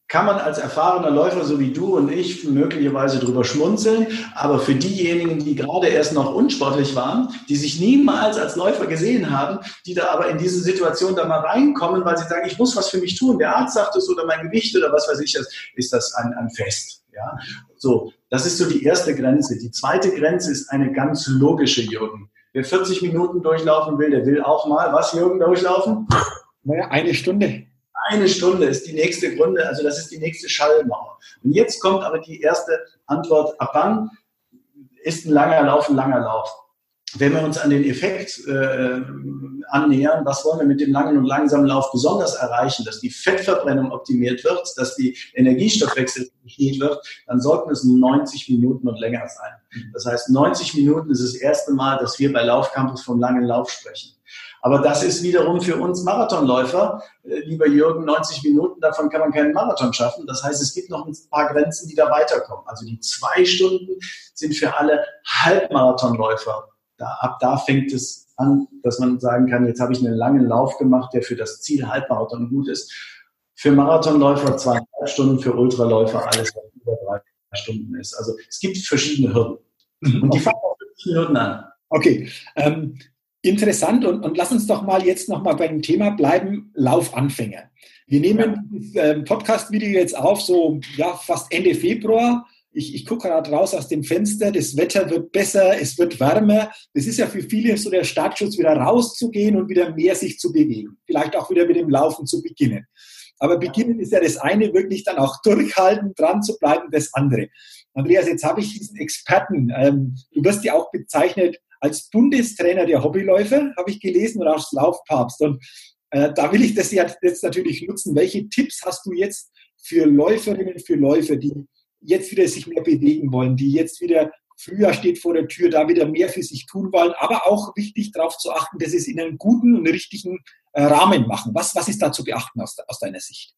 kann man als erfahrener Läufer so wie du und ich möglicherweise drüber schmunzeln. Aber für diejenigen, die gerade erst noch unsportlich waren, die sich niemals als Läufer gesehen haben, die da aber in diese Situation da mal reinkommen, weil sie sagen, ich muss was für mich tun. Der Arzt sagt es oder mein Gewicht oder was weiß ich, ist das ein, ein Fest. Ja, so. Das ist so die erste Grenze. Die zweite Grenze ist eine ganz logische, Jürgen. Wer 40 Minuten durchlaufen will, der will auch mal was, Jürgen, durchlaufen? Naja, eine Stunde eine Stunde ist die nächste Gründe, also das ist die nächste Schallmauer. Und jetzt kommt aber die erste Antwort, ab wann ist ein langer Lauf ein langer Lauf? Wenn wir uns an den Effekt äh, annähern, was wollen wir mit dem langen und langsamen Lauf besonders erreichen, dass die Fettverbrennung optimiert wird, dass die Energiestoffwechsel optimiert wird, dann sollten es 90 Minuten und länger sein. Das heißt, 90 Minuten ist das erste Mal, dass wir bei Laufcampus vom langen Lauf sprechen. Aber das ist wiederum für uns Marathonläufer, äh, lieber Jürgen, 90 Minuten, davon kann man keinen Marathon schaffen. Das heißt, es gibt noch ein paar Grenzen, die da weiterkommen. Also die zwei Stunden sind für alle Halbmarathonläufer. Da, ab da fängt es an, dass man sagen kann, jetzt habe ich einen langen Lauf gemacht, der für das Ziel Halbmarathon gut ist. Für Marathonläufer zweieinhalb Stunden, für Ultraläufer alles, was über drei Stunden ist. Also es gibt verschiedene Hürden. Mhm. Und die fangen auf 50 Hürden an. Okay. Ähm, interessant und, und lass uns doch mal jetzt noch mal bei dem Thema bleiben, Laufanfänger. Wir nehmen ja. das äh, Podcast-Video jetzt auf, so ja, fast Ende Februar. Ich, ich gucke gerade raus aus dem Fenster, das Wetter wird besser, es wird wärmer. Das ist ja für viele so der Startschuss, wieder rauszugehen und wieder mehr sich zu bewegen. Vielleicht auch wieder mit dem Laufen zu beginnen. Aber beginnen ist ja das eine, wirklich dann auch durchhalten, dran zu bleiben, das andere. Andreas, jetzt habe ich diesen Experten. Ähm, du wirst ja auch bezeichnet als Bundestrainer der Hobbyläufer, habe ich gelesen, und als Laufpapst. Und äh, da will ich das jetzt natürlich nutzen. Welche Tipps hast du jetzt für Läuferinnen, für Läufer, die jetzt wieder sich mehr bewegen wollen, die jetzt wieder Frühjahr steht vor der Tür, da wieder mehr für sich tun wollen, aber auch wichtig darauf zu achten, dass sie es in einem guten und richtigen äh, Rahmen machen. Was, was ist da zu beachten aus, aus deiner Sicht?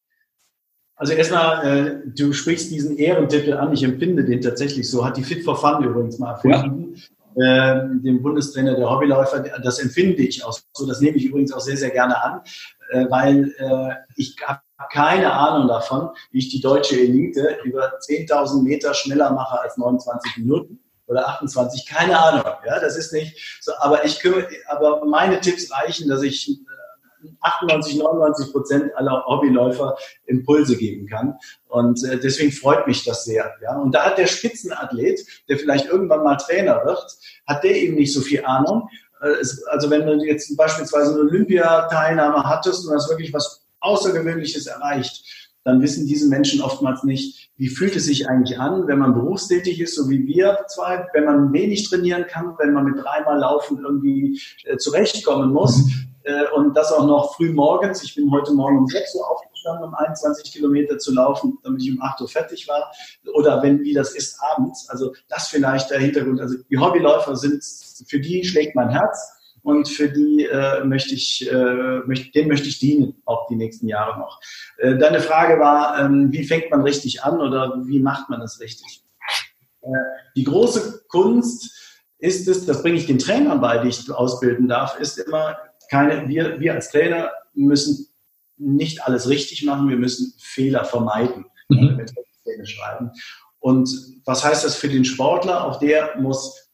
Also erstmal, äh, du sprichst diesen Ehrentitel an, ich empfinde den tatsächlich so, hat die Fit for Fun übrigens mal erfunden. Ja. Äh, dem Bundestrainer der Hobbyläufer, das empfinde ich auch so, das nehme ich übrigens auch sehr, sehr gerne an, äh, weil äh, ich habe keine Ahnung davon, wie ich die deutsche Elite über 10.000 Meter schneller mache als 29 Minuten oder 28, keine Ahnung. Ja, das ist nicht so, aber ich kümmere, aber meine Tipps reichen, dass ich 98, 99 Prozent aller Hobbyläufer Impulse geben kann. Und äh, deswegen freut mich das sehr. Ja? Und da hat der Spitzenathlet, der vielleicht irgendwann mal Trainer wird, hat der eben nicht so viel Ahnung. Äh, also wenn du jetzt beispielsweise eine Olympiateilnahme hattest und hast wirklich was Außergewöhnliches erreicht, dann wissen diese Menschen oftmals nicht, wie fühlt es sich eigentlich an, wenn man berufstätig ist, so wie wir zwei, wenn man wenig trainieren kann, wenn man mit dreimal Laufen irgendwie äh, zurechtkommen muss. Äh, und das auch noch früh morgens. Ich bin heute Morgen um 6 Uhr aufgestanden, um 21 Kilometer zu laufen, damit ich um 8 Uhr fertig war. Oder wenn, wie das ist, abends. Also das vielleicht der Hintergrund. Also die Hobbyläufer sind, für die schlägt mein Herz und für die äh, möchte ich, äh, möchte, denen möchte ich dienen, auch die nächsten Jahre noch. Äh, deine Frage war, ähm, wie fängt man richtig an oder wie macht man es richtig? Äh, die große Kunst ist es, das bringe ich den Trainern bei, die ich ausbilden darf, ist immer keine, wir, wir als Trainer müssen nicht alles richtig machen, wir müssen Fehler vermeiden, mhm. wenn wir Pläne schreiben. Und was heißt das für den Sportler? Auch der muss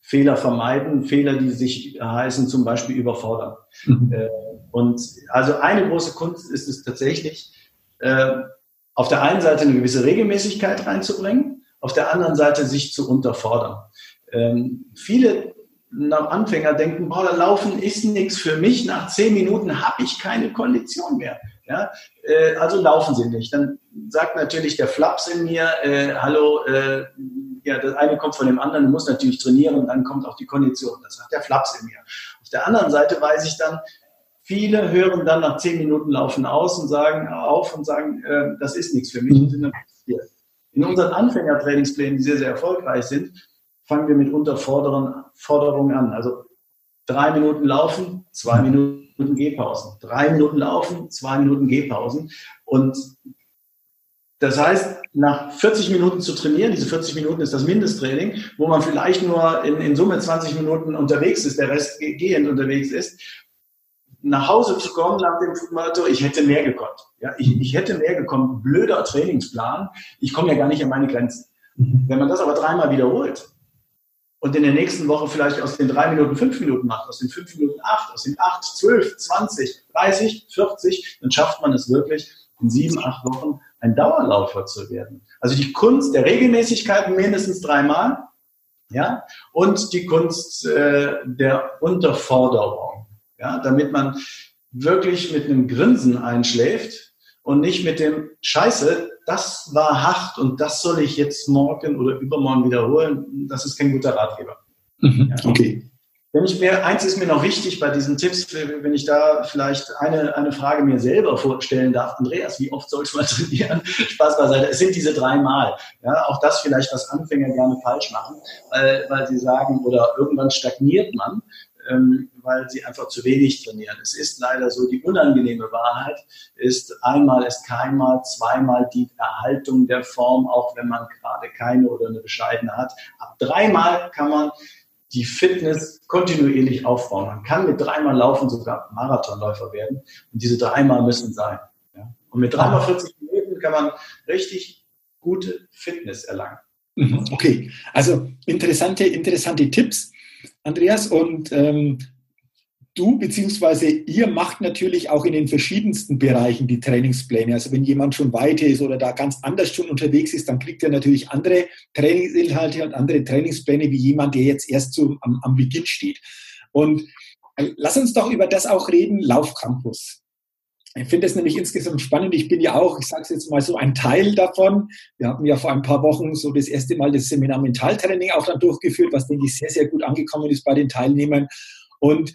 Fehler vermeiden, Fehler, die sich heißen zum Beispiel überfordern. Mhm. Äh, und also eine große Kunst ist es tatsächlich, äh, auf der einen Seite eine gewisse Regelmäßigkeit reinzubringen, auf der anderen Seite sich zu unterfordern. Ähm, viele Anfänger denken, boah, Laufen ist nichts für mich. Nach zehn Minuten habe ich keine Kondition mehr. Ja, äh, also laufen sie nicht. Dann sagt natürlich der Flaps in mir, äh, hallo, äh, ja, das eine kommt von dem anderen, du musst natürlich trainieren und dann kommt auch die Kondition. Das sagt der Flaps in mir. Auf der anderen Seite weiß ich dann, viele hören dann nach zehn Minuten Laufen aus und sagen auf und sagen, äh, das ist nichts für mich. Mhm. In unseren Anfängertrainingsplänen, die sehr, sehr erfolgreich sind, fangen wir mit Unterforderungen an. Also drei Minuten laufen, zwei Minuten Gehpausen. Drei Minuten laufen, zwei Minuten Gehpausen. Und das heißt, nach 40 Minuten zu trainieren, diese 40 Minuten ist das Mindesttraining, wo man vielleicht nur in, in Summe 20 Minuten unterwegs ist, der Rest gehend unterwegs ist, nach Hause zu kommen nach dem Motto, ich hätte mehr gekonnt. Ja, ich, ich hätte mehr gekonnt. Blöder Trainingsplan. Ich komme ja gar nicht an meine Grenzen. Mhm. Wenn man das aber dreimal wiederholt, und in der nächsten Woche vielleicht aus den drei Minuten fünf Minuten macht, aus den fünf Minuten acht, aus den acht, zwölf, zwanzig, dreißig, vierzig, dann schafft man es wirklich, in sieben, acht Wochen ein Dauerläufer zu werden. Also die Kunst der Regelmäßigkeit mindestens dreimal, ja, und die Kunst äh, der Unterforderung, ja, damit man wirklich mit einem Grinsen einschläft und nicht mit dem Scheiße, das war hart und das soll ich jetzt morgen oder übermorgen wiederholen, das ist kein guter Ratgeber. Mhm, ja. Okay. Wenn ich mir, eins ist mir noch wichtig bei diesen Tipps, wenn ich da vielleicht eine, eine Frage mir selber vorstellen darf. Andreas, wie oft soll ich mal trainieren? Spaß beiseite. Es sind diese drei Mal. Ja, auch das vielleicht, was Anfänger gerne falsch machen, weil, weil sie sagen, oder irgendwann stagniert man. Ähm, weil sie einfach zu wenig trainieren. Es ist leider so, die unangenehme Wahrheit ist, einmal ist keinmal, zweimal die Erhaltung der Form, auch wenn man gerade keine oder eine bescheidene hat. Ab dreimal kann man die Fitness kontinuierlich aufbauen. Man kann mit dreimal Laufen sogar Marathonläufer werden und diese dreimal müssen sein. Ja? Und mit dreimal 40 Minuten kann man richtig gute Fitness erlangen. Mhm, okay, also interessante, interessante Tipps, Andreas. Und ähm, du bzw. ihr macht natürlich auch in den verschiedensten Bereichen die Trainingspläne. Also wenn jemand schon weiter ist oder da ganz anders schon unterwegs ist, dann kriegt er natürlich andere Trainingsinhalte und andere Trainingspläne wie jemand, der jetzt erst so am, am Beginn steht. Und äh, lass uns doch über das auch reden, Laufcampus. Ich finde es nämlich insgesamt spannend. Ich bin ja auch, ich sage es jetzt mal so, ein Teil davon. Wir haben ja vor ein paar Wochen so das erste Mal das Seminar Mentaltraining auch dann durchgeführt, was, denke ich, sehr, sehr gut angekommen ist bei den Teilnehmern. Und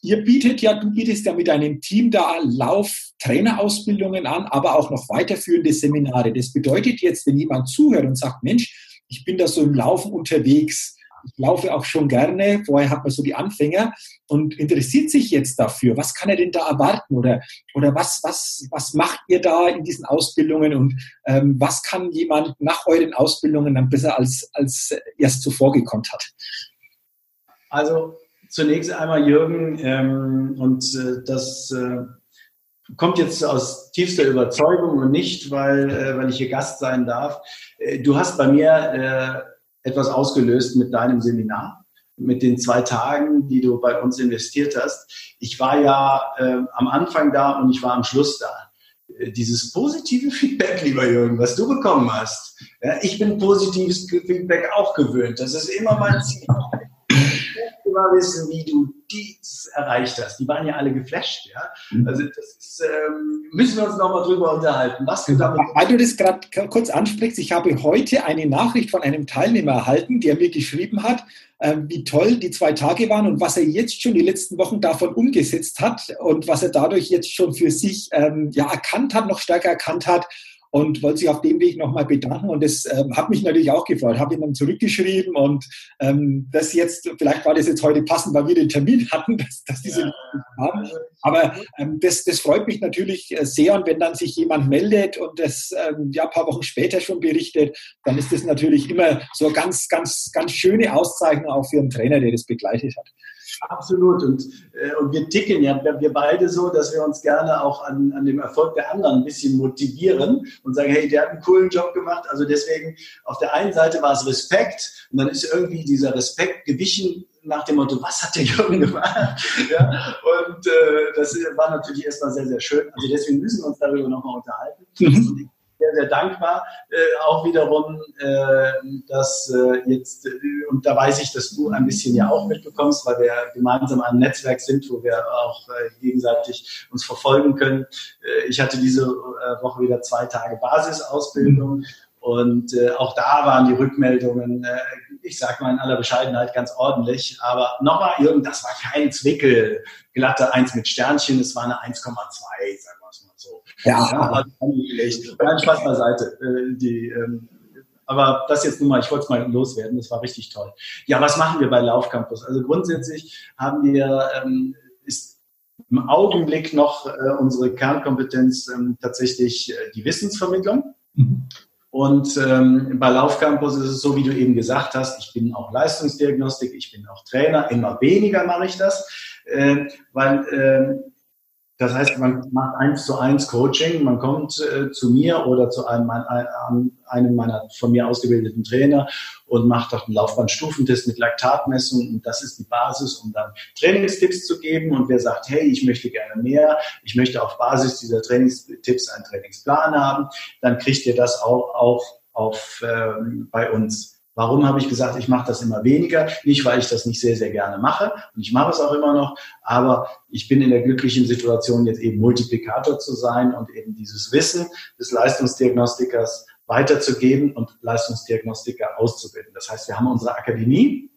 ihr bietet ja, du bietest ja mit deinem Team da Lauftrainerausbildungen an, aber auch noch weiterführende Seminare. Das bedeutet jetzt, wenn jemand zuhört und sagt, Mensch, ich bin da so im Laufen unterwegs, ich laufe auch schon gerne, vorher hat man so die Anfänger und interessiert sich jetzt dafür, was kann er denn da erwarten oder, oder was, was, was macht ihr da in diesen Ausbildungen und ähm, was kann jemand nach euren Ausbildungen dann besser als, als erst zuvor gekonnt hat? Also zunächst einmal Jürgen ähm, und äh, das äh, kommt jetzt aus tiefster Überzeugung und nicht, weil, äh, weil ich hier Gast sein darf. Äh, du hast bei mir äh, etwas ausgelöst mit deinem Seminar, mit den zwei Tagen, die du bei uns investiert hast. Ich war ja äh, am Anfang da und ich war am Schluss da dieses positive Feedback, lieber Jürgen, was du bekommen hast. Ja, ich bin positives Feedback auch gewöhnt. Das ist immer mein Ziel mal wissen, wie du dies erreicht hast. Die waren ja alle geflasht, ja. Mhm. Also das ist, ähm, müssen wir uns nochmal drüber unterhalten, was du damit. Weil du das gerade kurz ansprichst, ich habe heute eine Nachricht von einem Teilnehmer erhalten, der mir geschrieben hat, äh, wie toll die zwei Tage waren und was er jetzt schon die letzten Wochen davon umgesetzt hat und was er dadurch jetzt schon für sich ähm, ja erkannt hat, noch stärker erkannt hat und wollte sich auf dem Weg nochmal bedanken. Und das ähm, hat mich natürlich auch gefreut. Habe ihm dann zurückgeschrieben und ähm, das jetzt, vielleicht war das jetzt heute passend, weil wir den Termin hatten, dass, dass diese ja. haben. Aber ähm, das, das freut mich natürlich äh, sehr. Und wenn dann sich jemand meldet und das ähm, ja ein paar Wochen später schon berichtet, dann ist das natürlich immer so ganz, ganz, ganz schöne Auszeichnung auch für einen Trainer, der das begleitet hat. Absolut. Und, äh, und wir ticken ja, wir beide so, dass wir uns gerne auch an, an dem Erfolg der anderen ein bisschen motivieren und sagen, hey, der hat einen coolen Job gemacht. Also deswegen, auf der einen Seite war es Respekt und dann ist irgendwie dieser Respekt gewichen nach dem Motto, was hat der Jürgen gemacht? ja, und äh, das war natürlich erstmal sehr, sehr schön. Also deswegen müssen wir uns darüber nochmal unterhalten. Mhm sehr, sehr dankbar. Äh, auch wiederum, äh, dass äh, jetzt, äh, und da weiß ich, dass du ein bisschen ja auch mitbekommst, weil wir gemeinsam ein Netzwerk sind, wo wir auch äh, gegenseitig uns verfolgen können. Äh, ich hatte diese Woche wieder zwei Tage Basisausbildung. Und äh, auch da waren die Rückmeldungen, äh, ich sage mal in aller Bescheidenheit, ganz ordentlich. Aber nochmal, Jürgen, das war kein Zwickel, glatte Eins mit Sternchen, es war eine 1,2, sagen wir es mal so. Ja, schlecht. Nein, Spaß beiseite. Äh, die, ähm, aber das jetzt nun mal, ich wollte es mal loswerden, das war richtig toll. Ja, was machen wir bei Laufcampus? Also grundsätzlich haben wir, ähm, ist im Augenblick noch äh, unsere Kernkompetenz ähm, tatsächlich äh, die Wissensvermittlung. Mhm. Und ähm, bei Laufcampus ist es so, wie du eben gesagt hast, ich bin auch Leistungsdiagnostik, ich bin auch Trainer, immer weniger mache ich das, äh, weil äh, das heißt, man macht eins zu eins Coaching, man kommt äh, zu mir oder zu einem, einem meiner von mir ausgebildeten Trainer und macht auch einen Laufbahnstufentest mit Laktatmessung und das ist die Basis, um dann Trainingstipps zu geben. Und wer sagt, hey, ich möchte gerne mehr, ich möchte auf Basis dieser Trainingstipps einen Trainingsplan haben, dann kriegt ihr das auch, auch auf, ähm, bei uns Warum habe ich gesagt, ich mache das immer weniger? Nicht, weil ich das nicht sehr, sehr gerne mache. Und ich mache es auch immer noch. Aber ich bin in der glücklichen Situation, jetzt eben Multiplikator zu sein und eben dieses Wissen des Leistungsdiagnostikers weiterzugeben und Leistungsdiagnostiker auszubilden. Das heißt, wir haben unsere Akademie,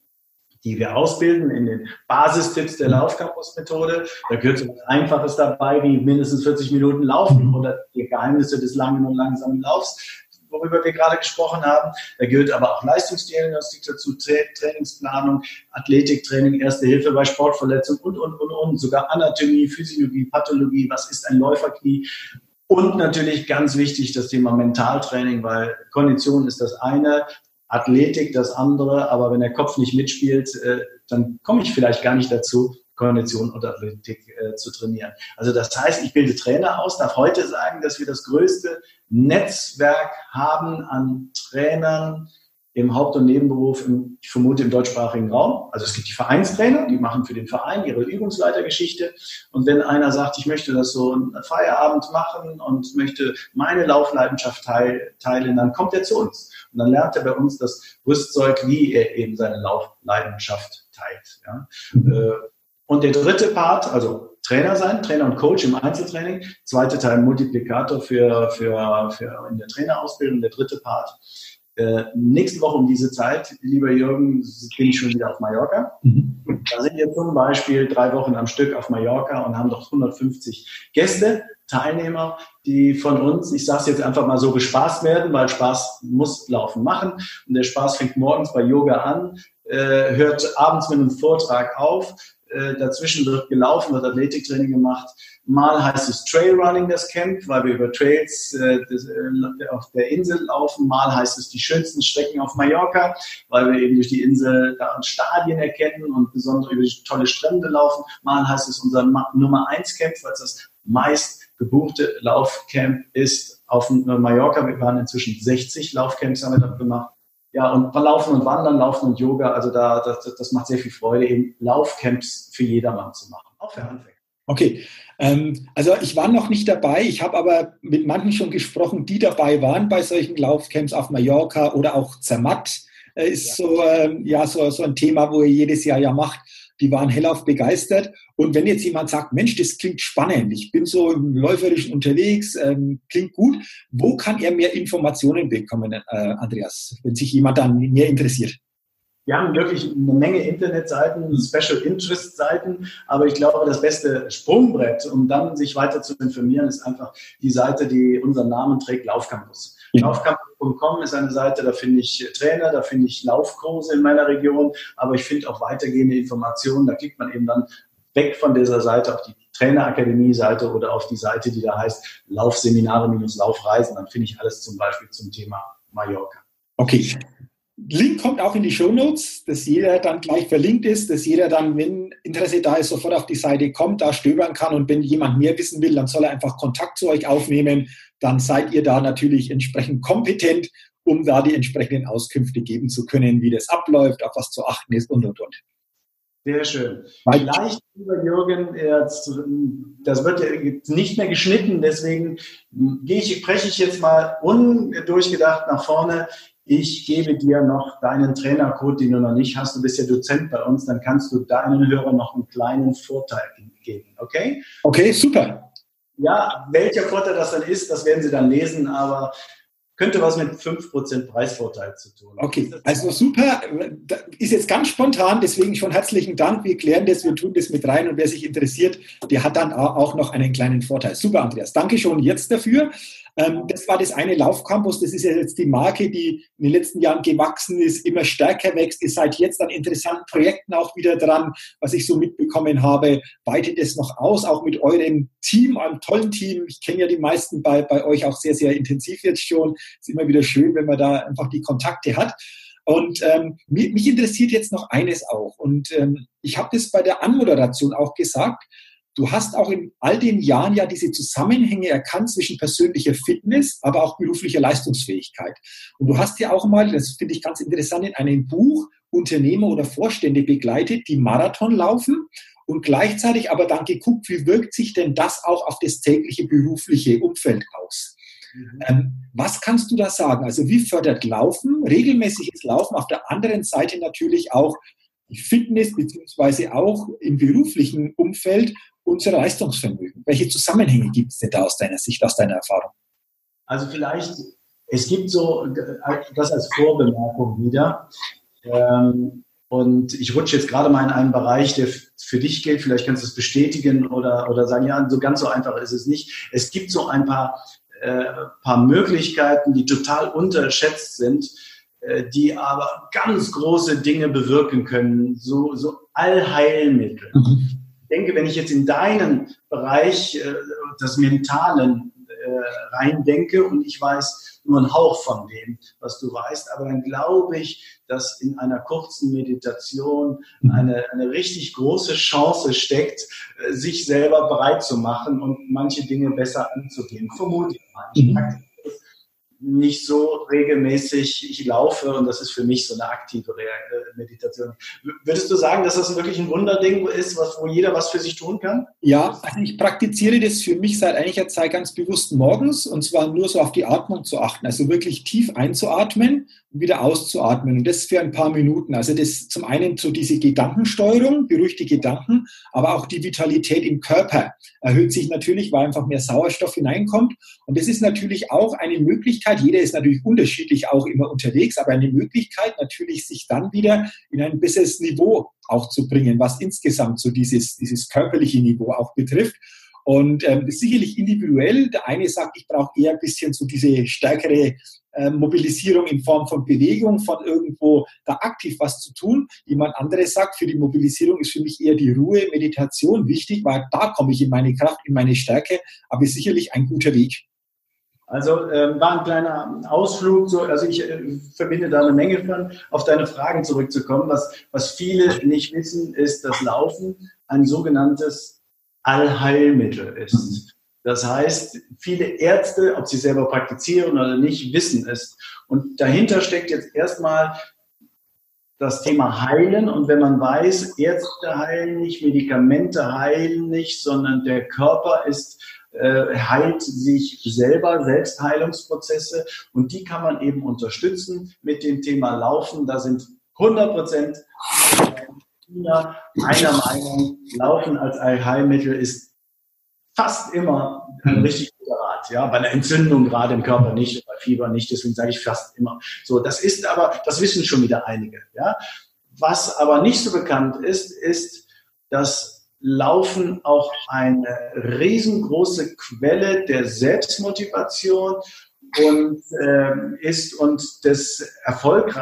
die wir ausbilden in den Basistipps der Laufcampus-Methode. Da gehört so etwas Einfaches dabei, wie mindestens 40 Minuten laufen oder die Geheimnisse des langen und langsamen Laufs worüber wir gerade gesprochen haben. Da gehört aber auch Leistungsdiagnostik dazu, Trainingsplanung, Athletiktraining, Erste Hilfe bei Sportverletzungen und, und, und, und, sogar Anatomie, Physiologie, Pathologie, was ist ein Läuferknie? Und natürlich ganz wichtig das Thema Mentaltraining, weil Kondition ist das eine, Athletik das andere, aber wenn der Kopf nicht mitspielt, äh, dann komme ich vielleicht gar nicht dazu, Kondition und Athletik äh, zu trainieren. Also das heißt, ich bilde Trainer aus, darf heute sagen, dass wir das größte Netzwerk haben an Trainern im Haupt- und Nebenberuf, im, ich vermute im deutschsprachigen Raum. Also es gibt die Vereinstrainer, die machen für den Verein ihre Übungsleitergeschichte. Und wenn einer sagt, ich möchte das so einen Feierabend machen und möchte meine Laufleidenschaft teilen, dann kommt er zu uns. Und dann lernt er bei uns das Rüstzeug, wie er eben seine Laufleidenschaft teilt. Ja. Und der dritte Part, also Trainer sein, Trainer und Coach im Einzeltraining. Zweite Teil Multiplikator für, für, für in der Trainerausbildung. Der dritte Part. Äh, nächste Woche um diese Zeit, lieber Jürgen, bin ich schon wieder auf Mallorca. Mhm. Da sind wir zum Beispiel drei Wochen am Stück auf Mallorca und haben doch 150 Gäste, Teilnehmer, die von uns, ich sage es jetzt einfach mal so, bespaßt werden, weil Spaß muss laufen machen. Und der Spaß fängt morgens bei Yoga an, äh, hört abends mit einem Vortrag auf. Äh, dazwischen wird gelaufen, wird Athletiktraining gemacht. Mal heißt es Trailrunning, das Camp, weil wir über Trails äh, das, äh, auf der Insel laufen. Mal heißt es die schönsten Strecken auf Mallorca, weil wir eben durch die Insel da Stadien erkennen und besonders über tolle Strände laufen. Mal heißt es unser Nummer 1 Camp, weil es das meist gebuchte Laufcamp ist auf Mallorca. Wir waren inzwischen 60 Laufcamps haben wir dort gemacht. Ja, und Laufen und Wandern, Laufen und Yoga, also da, das, das macht sehr viel Freude, eben Laufcamps für jedermann zu machen, auch für Anfänger. Okay, ähm, also ich war noch nicht dabei, ich habe aber mit manchen schon gesprochen, die dabei waren bei solchen Laufcamps auf Mallorca oder auch Zermatt äh, ist ja. so, äh, ja, so, so ein Thema, wo ihr jedes Jahr ja macht die waren hellauf begeistert. Und wenn jetzt jemand sagt, Mensch, das klingt spannend, ich bin so im Läuferischen unterwegs, ähm, klingt gut, wo kann er mehr Informationen bekommen, äh, Andreas, wenn sich jemand dann mehr interessiert? Wir haben wirklich eine Menge Internetseiten, Special Interest Seiten, aber ich glaube, das beste Sprungbrett, um dann sich weiter zu informieren, ist einfach die Seite, die unseren Namen trägt, Laufcampus. Ja. Laufcampus.com ist eine Seite, da finde ich Trainer, da finde ich Laufkurse in meiner Region, aber ich finde auch weitergehende Informationen. Da klickt man eben dann weg von dieser Seite auf die Trainerakademie-Seite oder auf die Seite, die da heißt Laufseminare minus Laufreisen. Dann finde ich alles zum Beispiel zum Thema Mallorca. Okay. Link kommt auch in die Show Notes, dass jeder dann gleich verlinkt ist, dass jeder dann, wenn Interesse da ist, sofort auf die Seite kommt, da stöbern kann und wenn jemand mehr wissen will, dann soll er einfach Kontakt zu euch aufnehmen. Dann seid ihr da natürlich entsprechend kompetent, um da die entsprechenden Auskünfte geben zu können, wie das abläuft, auf was zu achten ist und und und. Sehr schön. Vielleicht, lieber Jürgen, das wird ja nicht mehr geschnitten, deswegen gehe ich, spreche ich jetzt mal undurchgedacht nach vorne ich gebe dir noch deinen Trainercode, den du noch nicht hast. Du bist ja Dozent bei uns, dann kannst du deinen Hörern noch einen kleinen Vorteil geben. Okay? Okay, super. Ja, welcher Vorteil das dann ist, das werden Sie dann lesen, aber könnte was mit 5% Preisvorteil zu tun. Okay, also super. Ist jetzt ganz spontan, deswegen schon herzlichen Dank. Wir klären das, wir tun das mit rein und wer sich interessiert, der hat dann auch noch einen kleinen Vorteil. Super, Andreas. Danke schon jetzt dafür. Ähm, das war das eine Laufcampus. Das ist ja jetzt die Marke, die in den letzten Jahren gewachsen ist, immer stärker wächst. Ihr seid jetzt an interessanten Projekten auch wieder dran, was ich so mitbekommen habe. Weitet es noch aus, auch mit eurem Team, einem tollen Team. Ich kenne ja die meisten bei, bei euch auch sehr, sehr intensiv jetzt schon. Ist immer wieder schön, wenn man da einfach die Kontakte hat. Und ähm, mich, mich interessiert jetzt noch eines auch. Und ähm, ich habe das bei der Anmoderation auch gesagt. Du hast auch in all den Jahren ja diese Zusammenhänge erkannt zwischen persönlicher Fitness, aber auch beruflicher Leistungsfähigkeit. Und du hast ja auch mal, das finde ich ganz interessant, in einem Buch Unternehmer oder Vorstände begleitet, die Marathon laufen und gleichzeitig aber dann geguckt, wie wirkt sich denn das auch auf das tägliche berufliche Umfeld aus. Mhm. Ähm, was kannst du da sagen? Also wie fördert Laufen, regelmäßiges Laufen, auf der anderen Seite natürlich auch die Fitness beziehungsweise auch im beruflichen Umfeld unser Leistungsvermögen? Welche Zusammenhänge gibt es denn da aus deiner Sicht, aus deiner Erfahrung? Also vielleicht, es gibt so, das als Vorbemerkung wieder. Ähm, und ich rutsche jetzt gerade mal in einen Bereich, der für dich gilt. Vielleicht kannst du es bestätigen oder, oder sagen, ja, so ganz so einfach ist es nicht. Es gibt so ein paar äh, paar Möglichkeiten, die total unterschätzt sind, die aber ganz große Dinge bewirken können, so, so Allheilmittel. Mhm. Ich denke, wenn ich jetzt in deinen Bereich äh, des Mentalen äh, reindenke und ich weiß nur einen Hauch von dem, was du weißt, aber dann glaube ich, dass in einer kurzen Meditation mhm. eine, eine richtig große Chance steckt, äh, sich selber bereit zu machen und manche Dinge besser anzugehen. Vermute ich mal. Ich mhm nicht so regelmäßig ich laufe und das ist für mich so eine aktive äh, Meditation. Würdest du sagen, dass das wirklich ein Wunderding ist, wo jeder was für sich tun kann? Ja, also ich praktiziere das für mich seit einiger Zeit ganz bewusst morgens und zwar nur so auf die Atmung zu achten, also wirklich tief einzuatmen und wieder auszuatmen und das für ein paar Minuten. Also das zum einen so diese Gedankensteuerung, beruhigt die Gedanken, aber auch die Vitalität im Körper erhöht sich natürlich, weil einfach mehr Sauerstoff hineinkommt und das ist natürlich auch eine Möglichkeit, Möglichkeit, jeder ist natürlich unterschiedlich auch immer unterwegs, aber eine Möglichkeit natürlich, sich dann wieder in ein besseres Niveau auch zu bringen, was insgesamt so dieses, dieses körperliche Niveau auch betrifft. Und ähm, sicherlich individuell. Der eine sagt, ich brauche eher ein bisschen so diese stärkere äh, Mobilisierung in Form von Bewegung, von irgendwo da aktiv was zu tun. Jemand anderes sagt, für die Mobilisierung ist für mich eher die Ruhe, Meditation wichtig, weil da komme ich in meine Kraft, in meine Stärke, aber sicherlich ein guter Weg. Also äh, war ein kleiner Ausflug, so, also ich äh, verbinde da eine Menge von, auf deine Fragen zurückzukommen. Was, was viele nicht wissen, ist, dass Laufen ein sogenanntes Allheilmittel ist. Das heißt, viele Ärzte, ob sie selber praktizieren oder nicht, wissen es. Und dahinter steckt jetzt erstmal das Thema Heilen. Und wenn man weiß, Ärzte heilen nicht, Medikamente heilen nicht, sondern der Körper ist äh, heilt sich selber, Selbstheilungsprozesse und die kann man eben unterstützen mit dem Thema Laufen. Da sind 100 Prozent einer Meinung, Laufen als Heilmittel ist fast immer ein mhm. richtig guter Rat. Ja, bei einer Entzündung gerade im Körper nicht, bei Fieber nicht, deswegen sage ich fast immer. So, das ist aber, das wissen schon wieder einige. Ja, was aber nicht so bekannt ist, ist, dass Laufen auch eine riesengroße Quelle der Selbstmotivation und äh, ist und des Erfolg,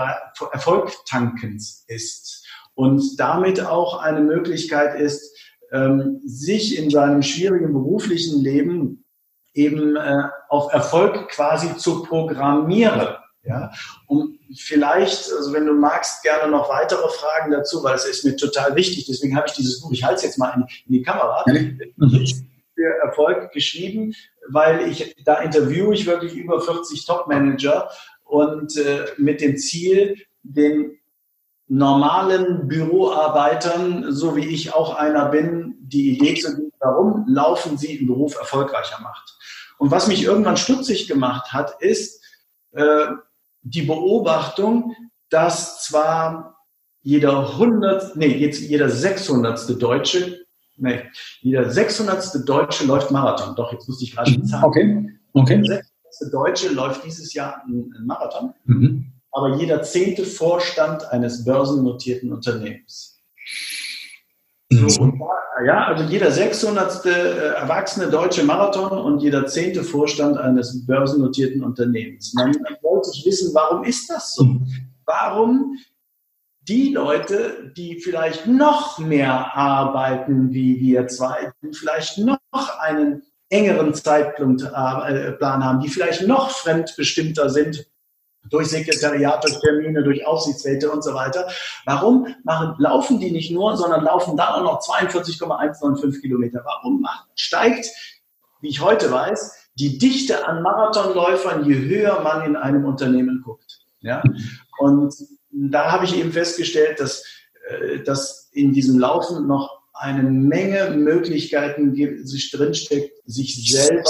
Erfolgtankens ist und damit auch eine Möglichkeit ist, ähm, sich in seinem schwierigen beruflichen Leben eben äh, auf Erfolg quasi zu programmieren. Ja, um vielleicht, also wenn du magst, gerne noch weitere Fragen dazu, weil es ist mir total wichtig. Deswegen habe ich dieses Buch, ich halte es jetzt mal in, in die Kamera, mhm. für Erfolg geschrieben, weil ich, da interviewe ich wirklich über 40 Top-Manager und äh, mit dem Ziel, den normalen Büroarbeitern, so wie ich auch einer bin, die Idee zu geben, warum laufen sie im Beruf erfolgreicher macht. Und was mich irgendwann stutzig gemacht hat, ist, äh, die Beobachtung, dass zwar jeder 100, nee, jetzt jeder 600. Deutsche, nee, jeder 600. Deutsche läuft Marathon. Doch, jetzt musste ich gerade die Zahl. Okay, okay. Der 600. Deutsche läuft dieses Jahr einen Marathon, mhm. aber jeder zehnte Vorstand eines börsennotierten Unternehmens. So, ja, also jeder 600. Äh, erwachsene deutsche Marathon und jeder zehnte Vorstand eines börsennotierten Unternehmens. Man wollte wissen, warum ist das so? Warum die Leute, die vielleicht noch mehr arbeiten wie wir zwei, die vielleicht noch einen engeren Zeitplan äh, haben, die vielleicht noch fremdbestimmter sind durch Sekretariat, durch Termine, durch Aufsichtsräte und so weiter. Warum machen, laufen die nicht nur, sondern laufen dann auch noch 42,195 Kilometer? Warum macht, steigt, wie ich heute weiß, die Dichte an Marathonläufern, je höher man in einem Unternehmen guckt? Ja? Und da habe ich eben festgestellt, dass, äh, dass in diesem Laufen noch eine Menge Möglichkeiten sich drinsteckt, sich selber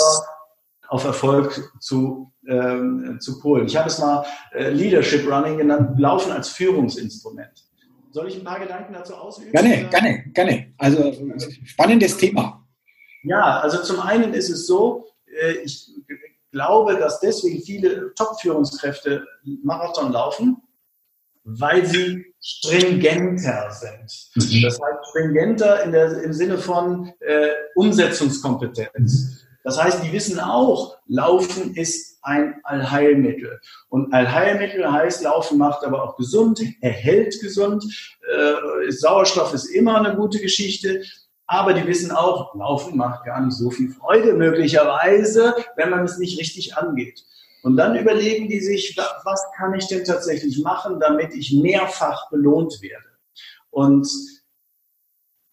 auf Erfolg zu ähm, zu polen. Ich habe es mal äh, Leadership Running genannt, Laufen als Führungsinstrument. Soll ich ein paar Gedanken dazu ausüben? Gerne, gerne, gerne. Also spannendes Thema. Ja, also zum einen ist es so, äh, ich glaube, dass deswegen viele Top-Führungskräfte Marathon laufen, weil sie stringenter sind. Mhm. Das heißt, stringenter in der, im Sinne von äh, Umsetzungskompetenz. Das heißt, die wissen auch, Laufen ist ein Allheilmittel. Und Allheilmittel heißt, Laufen macht aber auch gesund, erhält gesund. Äh, Sauerstoff ist immer eine gute Geschichte. Aber die wissen auch, Laufen macht gar nicht so viel Freude möglicherweise, wenn man es nicht richtig angeht. Und dann überlegen die sich, was kann ich denn tatsächlich machen, damit ich mehrfach belohnt werde. Und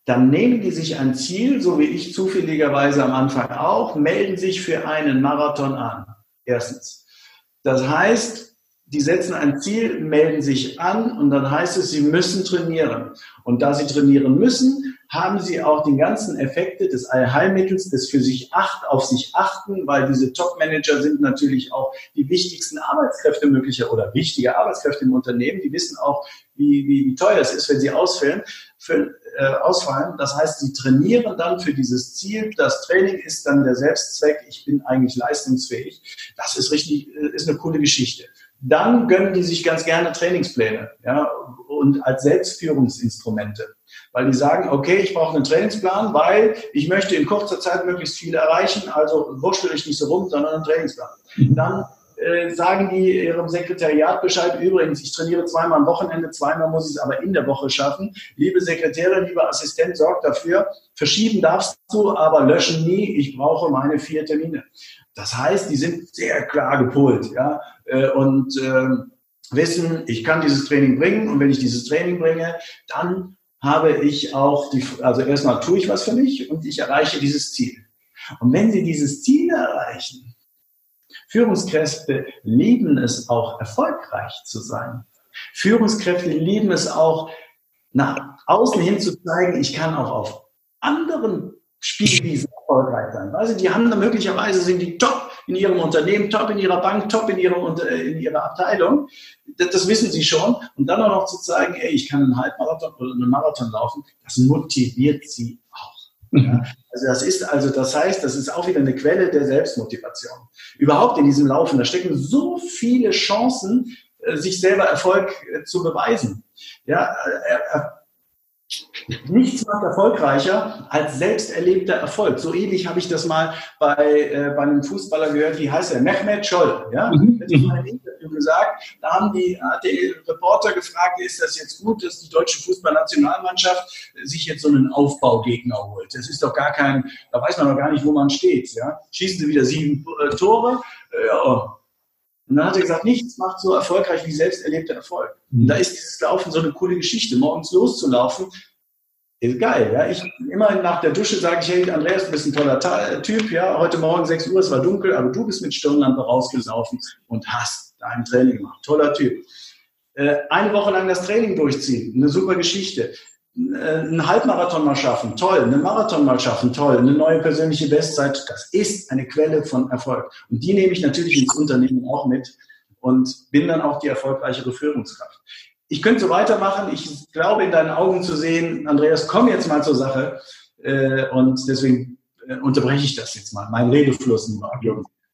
dann nehmen die sich ein Ziel, so wie ich zufälligerweise am Anfang auch, melden sich für einen Marathon an. Erstens. Das heißt, die setzen ein Ziel, melden sich an und dann heißt es, sie müssen trainieren. Und da sie trainieren müssen, haben sie auch die ganzen Effekte des Allheilmittels, des für sich acht, auf sich achten, weil diese Top-Manager sind natürlich auch die wichtigsten Arbeitskräfte möglicher oder wichtige Arbeitskräfte im Unternehmen. Die wissen auch, wie, wie, wie teuer es ist, wenn sie ausfallen, für, äh, ausfallen. Das heißt, sie trainieren dann für dieses Ziel. Das Training ist dann der Selbstzweck. Ich bin eigentlich leistungsfähig. Das ist richtig, äh, ist eine coole Geschichte. Dann gönnen die sich ganz gerne Trainingspläne ja, und als Selbstführungsinstrumente weil die sagen, okay, ich brauche einen Trainingsplan, weil ich möchte in kurzer Zeit möglichst viel erreichen, also wurschtel ich nicht so rum, sondern einen Trainingsplan. Mhm. Dann äh, sagen die ihrem Sekretariat Bescheid, übrigens, ich trainiere zweimal am Wochenende, zweimal muss ich es aber in der Woche schaffen. Liebe Sekretärin, lieber Assistent, sorg dafür, verschieben darfst du, aber löschen nie, ich brauche meine vier Termine. Das heißt, die sind sehr klar gepolt, ja, äh, und äh, wissen, ich kann dieses Training bringen und wenn ich dieses Training bringe, dann habe ich auch die, also erstmal tue ich was für mich und ich erreiche dieses Ziel. Und wenn Sie dieses Ziel erreichen, Führungskräfte lieben es auch, erfolgreich zu sein. Führungskräfte lieben es auch, nach außen hin zu zeigen, ich kann auch auf anderen Spielwiesen erfolgreich sein. Also die haben da möglicherweise sind die top in ihrem Unternehmen, top in ihrer Bank, top in, ihrem, in ihrer Abteilung. Das, das, wissen sie schon. Und dann auch noch zu zeigen, ey, ich kann einen Halbmarathon oder einen Marathon laufen, das motiviert sie auch. Ja, mhm. also das ist also, das heißt, das ist auch wieder eine Quelle der Selbstmotivation. Überhaupt in diesem Laufen, da stecken so viele Chancen, äh, sich selber Erfolg äh, zu beweisen. Ja, äh, Nichts macht erfolgreicher als selbst erlebter Erfolg. So ähnlich habe ich das mal bei, äh, bei einem Fußballer gehört, wie heißt er? Mehmet Scholl. Ja? Mhm. Das Interview gesagt. Da haben die, hat der Reporter gefragt, ist das jetzt gut, dass die deutsche Fußballnationalmannschaft sich jetzt so einen Aufbaugegner holt? Das ist doch gar kein, da weiß man doch gar nicht, wo man steht. Ja? Schießen sie wieder sieben äh, Tore. Äh, ja. Und dann hat er gesagt, nichts macht so erfolgreich wie selbst erlebter Erfolg. Und mhm. da ist dieses Laufen so eine coole Geschichte. Morgens loszulaufen, ist geil. Ja? Ich immer nach der Dusche sage ich, hey Andreas, du bist ein toller Typ. Ja, heute Morgen 6 Uhr, es war dunkel, aber du bist mit Stirnlampe rausgelaufen und hast dein Training gemacht. Toller Typ. Äh, eine Woche lang das Training durchziehen, eine super Geschichte. Äh, einen Halbmarathon mal schaffen, toll. Einen Marathon mal schaffen, toll. Eine neue persönliche Bestzeit, das ist eine Quelle von Erfolg. Und die nehme ich natürlich ins Unternehmen auch mit und bin dann auch die erfolgreichere Führungskraft. Ich könnte so weitermachen. Ich glaube, in deinen Augen zu sehen, Andreas, komm jetzt mal zur Sache. Äh, und deswegen äh, unterbreche ich das jetzt mal, mein Redefluss.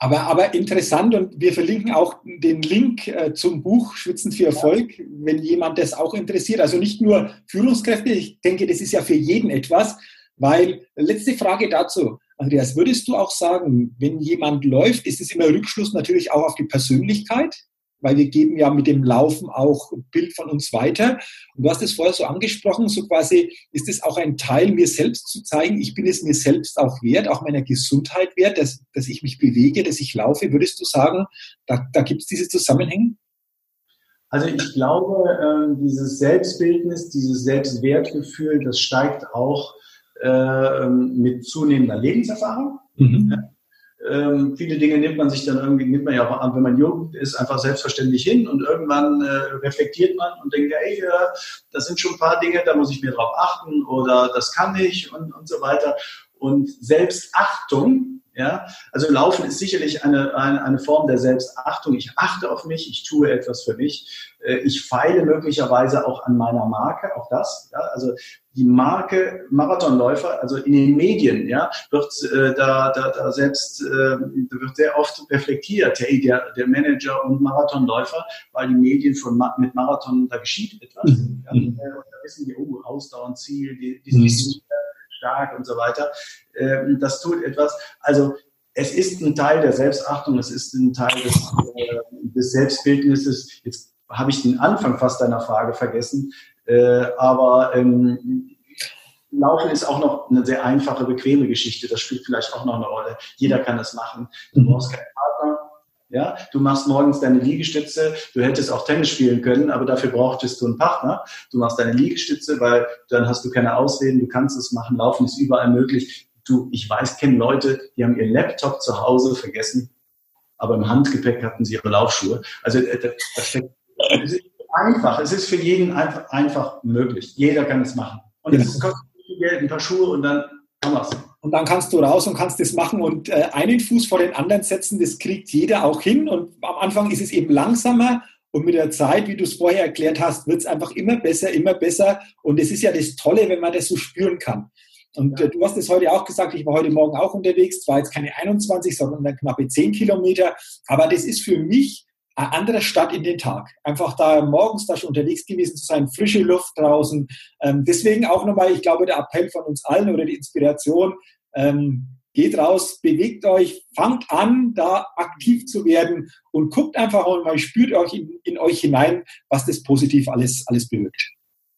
Aber, aber interessant und wir verlinken auch den Link äh, zum Buch Schwitzen für Erfolg, wenn jemand das auch interessiert. Also nicht nur Führungskräfte, ich denke, das ist ja für jeden etwas, weil letzte Frage dazu. Andreas, würdest du auch sagen, wenn jemand läuft, ist es immer Rückschluss natürlich auch auf die Persönlichkeit? Weil wir geben ja mit dem Laufen auch Bild von uns weiter. Und du hast es vorher so angesprochen, so quasi ist es auch ein Teil, mir selbst zu zeigen, ich bin es mir selbst auch wert, auch meiner Gesundheit wert, dass, dass ich mich bewege, dass ich laufe. Würdest du sagen, da, da gibt es diese Zusammenhänge? Also ich glaube, äh, dieses Selbstbildnis, dieses Selbstwertgefühl, das steigt auch äh, mit zunehmender Lebenserfahrung. Mhm. Ähm, viele Dinge nimmt man sich dann irgendwie, nimmt man ja auch an, wenn man Jugend ist, einfach selbstverständlich hin und irgendwann äh, reflektiert man und denkt, hey, äh, das sind schon ein paar Dinge, da muss ich mir drauf achten oder das kann ich und, und so weiter. Und Selbstachtung, ja, also Laufen ist sicherlich eine, eine, eine Form der Selbstachtung. Ich achte auf mich, ich tue etwas für mich. Äh, ich feile möglicherweise auch an meiner Marke, auch das. Ja, also die Marke Marathonläufer, also in den Medien, ja, wird äh, da, da, da selbst äh, wird sehr oft reflektiert, hey, der, der Manager und Marathonläufer, weil die Medien von mit Marathon da geschieht etwas. Mhm. Ja, und da wissen die, oh, Ausdauer Ziel, die, die, die mhm stark und so weiter. Ähm, das tut etwas. Also es ist ein Teil der Selbstachtung, es ist ein Teil des, äh, des Selbstbildnisses. Jetzt habe ich den Anfang fast deiner Frage vergessen, äh, aber ähm, Laufen ist auch noch eine sehr einfache, bequeme Geschichte. Das spielt vielleicht auch noch eine Rolle. Jeder kann das machen. Du mhm. brauchst keinen Partner. Ja, du machst morgens deine Liegestütze. Du hättest auch Tennis spielen können, aber dafür brauchtest du einen Partner. Du machst deine Liegestütze, weil dann hast du keine Ausreden. Du kannst es machen. Laufen ist überall möglich. Du, ich weiß, kenne Leute, die haben ihren Laptop zu Hause vergessen, aber im Handgepäck hatten sie ihre Laufschuhe. Also äh, das steckt, es ist einfach. Es ist für jeden einfach, einfach möglich. Jeder kann es machen. Und es kostet Geld, ein paar Schuhe und dann haben wir's. Und dann kannst du raus und kannst das machen und äh, einen Fuß vor den anderen setzen, das kriegt jeder auch hin. Und am Anfang ist es eben langsamer und mit der Zeit, wie du es vorher erklärt hast, wird es einfach immer besser, immer besser. Und es ist ja das Tolle, wenn man das so spüren kann. Und ja. äh, du hast es heute auch gesagt, ich war heute Morgen auch unterwegs, zwar jetzt keine 21, sondern knappe 10 Kilometer. Aber das ist für mich eine andere Stadt in den Tag. Einfach da morgens da schon unterwegs gewesen zu sein, frische Luft draußen. Ähm, deswegen auch nochmal, ich glaube, der Appell von uns allen oder die Inspiration, ähm, geht raus, bewegt euch, fangt an, da aktiv zu werden und guckt einfach mal, spürt euch in, in euch hinein, was das positiv alles, alles bewirkt.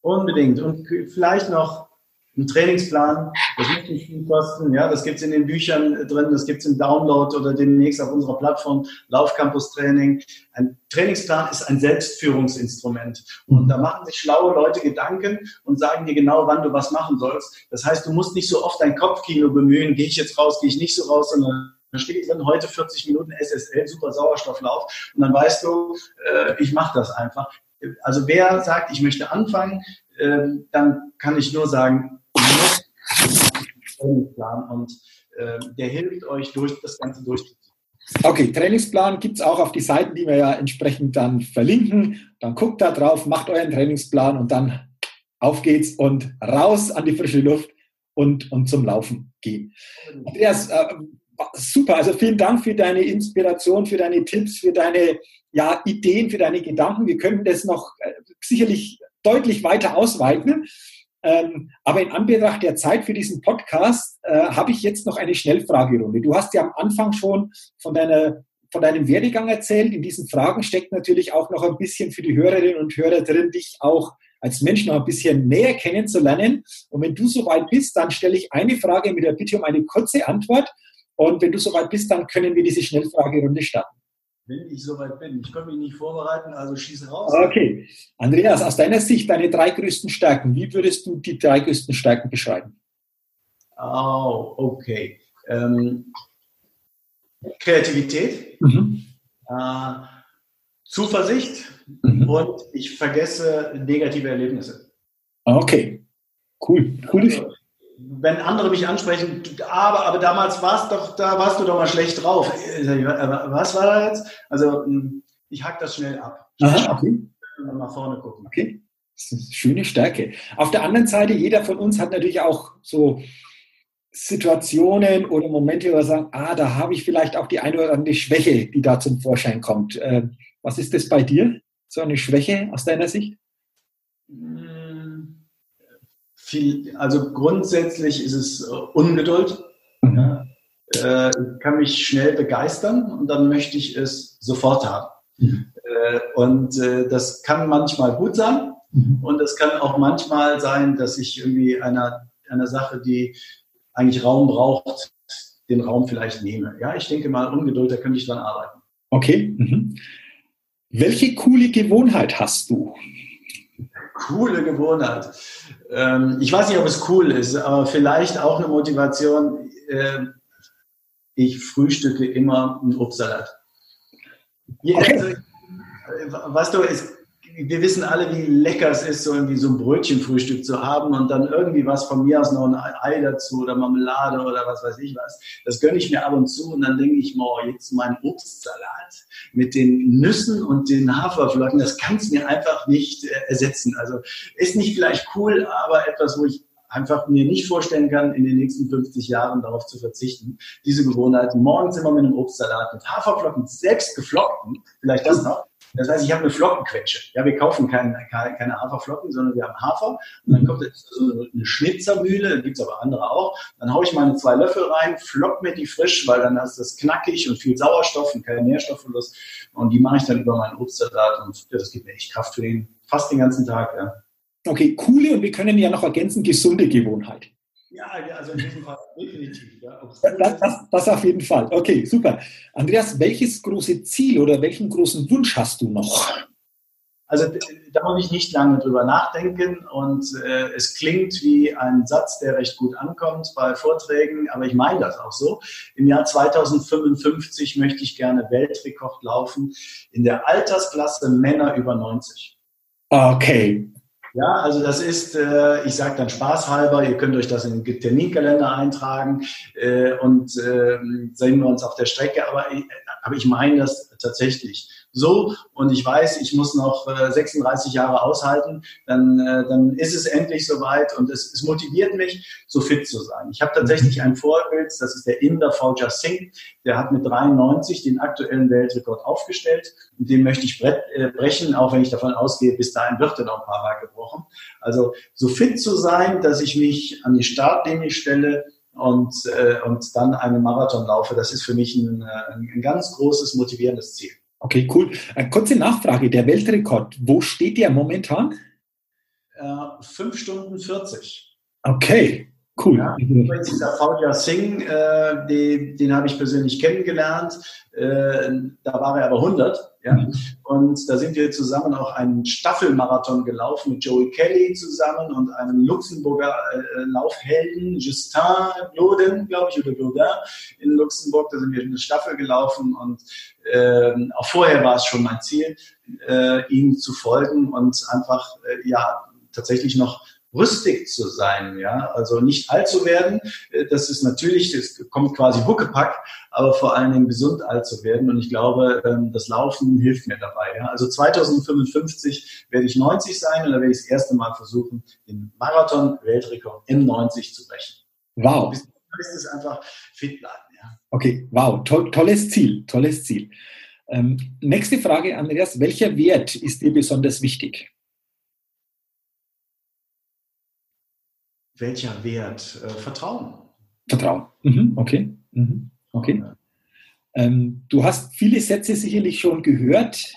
Unbedingt. Und vielleicht noch ein Trainingsplan, das muss nicht viel kosten. Ja, das gibt's in den Büchern drin, das gibt's im Download oder demnächst auf unserer Plattform Laufcampus Training. Ein Trainingsplan ist ein Selbstführungsinstrument. Und da machen sich schlaue Leute Gedanken und sagen dir genau, wann du was machen sollst. Das heißt, du musst nicht so oft dein Kopfkino bemühen, gehe ich jetzt raus, gehe ich nicht so raus, sondern da steht drin, heute 40 Minuten SSL, super Sauerstofflauf. Und dann weißt du, äh, ich mache das einfach. Also wer sagt, ich möchte anfangen, äh, dann kann ich nur sagen, Trainingsplan und äh, der hilft euch, durch das Ganze durchzuziehen. Okay, Trainingsplan gibt es auch auf die Seiten, die wir ja entsprechend dann verlinken. Dann guckt da drauf, macht euren Trainingsplan und dann auf geht's und raus an die frische Luft und, und zum Laufen gehen. Andreas, äh, super, also vielen Dank für deine Inspiration, für deine Tipps, für deine ja, Ideen, für deine Gedanken. Wir können das noch äh, sicherlich deutlich weiter ausweiten. Ähm, aber in Anbetracht der Zeit für diesen Podcast äh, habe ich jetzt noch eine Schnellfragerunde. Du hast ja am Anfang schon von, deiner, von deinem Werdegang erzählt. In diesen Fragen steckt natürlich auch noch ein bisschen für die Hörerinnen und Hörer drin, dich auch als Mensch noch ein bisschen näher kennenzulernen. Und wenn du soweit bist, dann stelle ich eine Frage mit der Bitte um eine kurze Antwort. Und wenn du soweit bist, dann können wir diese Schnellfragerunde starten wenn ich soweit bin. Ich kann mich nicht vorbereiten, also schieße raus. Okay. Andreas, aus deiner Sicht deine drei größten Stärken. Wie würdest du die drei größten Stärken beschreiben? Oh, okay. Ähm, Kreativität, mhm. äh, Zuversicht mhm. und ich vergesse negative Erlebnisse. Okay, cool. Cool. Also, wenn andere mich ansprechen, aber, aber damals warst doch, da warst du doch mal schlecht drauf. Was war da jetzt? Also hm, ich hack das schnell ab. Aha, okay. Nach vorne gucken. Okay. Das ist eine schöne Stärke. Auf der anderen Seite, jeder von uns hat natürlich auch so Situationen oder Momente, wo wir sagen, ah, da habe ich vielleicht auch die eine oder andere Schwäche, die da zum Vorschein kommt. Äh, was ist das bei dir? So eine Schwäche aus deiner Sicht? Hm viel, also grundsätzlich ist es äh, Ungeduld. Mhm. Äh, ich kann mich schnell begeistern und dann möchte ich es sofort haben. Mhm. Äh, und das kann manchmal gut sein mhm. und es kann auch manchmal sein, dass ich irgendwie einer, einer Sache, die eigentlich Raum braucht, den Raum vielleicht nehme. Ja, ich denke mal, Ungeduld, da könnte ich dran arbeiten. Okay. Mhm. Welche coole Gewohnheit hast du? Coole Gewohnheit. Ähm, ich weiß nicht, ob es cool ist, aber vielleicht auch eine Motivation. Äh, ich frühstücke immer einen Obstsalat. Okay. Also, weißt du, es, wir wissen alle, wie lecker es ist, so irgendwie so ein Brötchenfrühstück zu haben und dann irgendwie was von mir aus noch ein Ei dazu oder Marmelade oder was weiß ich was. Das gönne ich mir ab und zu und dann denke ich, boah, jetzt mein Obstsalat mit den Nüssen und den Haferflocken, das kann es mir einfach nicht äh, ersetzen. Also ist nicht vielleicht cool, aber etwas, wo ich einfach mir nicht vorstellen kann, in den nächsten 50 Jahren darauf zu verzichten. Diese Gewohnheit, morgens immer mit einem Obstsalat mit Haferflocken, selbst geflockten, vielleicht das noch, Das heißt, ich habe eine Flockenquetsche. Ja, wir kaufen keine, keine Haferflocken, sondern wir haben Hafer. Und dann kommt so eine Schnitzermühle, gibt es aber andere auch. Dann haue ich meine zwei Löffel rein, flock mir die frisch, weil dann ist das knackig und viel Sauerstoff und kein Nährstoffverlust. Und die mache ich dann über meinen Obstsalat und das gibt mir echt Kraft für den, fast den ganzen Tag. Ja. Okay, coole und wir können ja noch ergänzen, gesunde Gewohnheit. Ja, also in diesem Fall definitiv. Ja. Das, das, das, auf jeden Fall. Okay, super. Andreas, welches große Ziel oder welchen großen Wunsch hast du noch? Also da muss ich nicht lange drüber nachdenken und äh, es klingt wie ein Satz, der recht gut ankommt bei Vorträgen, aber ich meine das auch so. Im Jahr 2055 möchte ich gerne Weltrekord laufen in der Altersklasse Männer über 90. Okay, ja, also das ist, äh, ich sage dann spaßhalber, ihr könnt euch das in den Terminkalender eintragen äh, und äh, sehen wir uns auf der Strecke, aber, aber ich meine das tatsächlich so und ich weiß, ich muss noch äh, 36 Jahre aushalten, dann, äh, dann ist es endlich soweit und es, es motiviert mich, so fit zu sein. Ich habe tatsächlich ein Vorbild, das ist der Inder Fauja Singh, der hat mit 93 den aktuellen Weltrekord aufgestellt und den möchte ich äh, brechen, auch wenn ich davon ausgehe, bis dahin wird er noch ein paar Mal gebrochen. Also so fit zu sein, dass ich mich an die Startlinie stelle, und, äh, und dann einen Marathon laufe, das ist für mich ein, äh, ein ganz großes motivierendes Ziel. Okay, cool. Eine kurze Nachfrage. Der Weltrekord, wo steht der momentan? Äh, 5 Stunden 40. Okay, cool. Ja, übrigens dieser Fauja Singh, äh, den, den habe ich persönlich kennengelernt. Äh, da war er aber 100. Ja? Mhm. Und da sind wir zusammen auch einen Staffelmarathon gelaufen mit Joey Kelly zusammen und einem Luxemburger äh, Laufhelden, Justin Bloden, glaube ich, oder Blodin in Luxemburg. Da sind wir eine Staffel gelaufen und äh, auch vorher war es schon mein Ziel, äh, ihm zu folgen und einfach äh, ja tatsächlich noch rüstig zu sein, ja, also nicht alt zu werden, äh, das ist natürlich, das kommt quasi Huckepack, aber vor allen Dingen gesund alt zu werden und ich glaube, ähm, das Laufen hilft mir dabei, ja. Also 2055 werde ich 90 sein und da werde ich das erste Mal versuchen, den Marathon-Weltrekord im 90 zu brechen. Wow. Bis ist es einfach fit bleiben. Okay, wow, to tolles Ziel, tolles Ziel. Ähm, nächste Frage, Andreas, welcher Wert ist dir besonders wichtig? welcher Wert? Äh, Vertrauen. Vertrauen. Mhm, okay. Mhm, okay. Ähm, du hast viele Sätze sicherlich schon gehört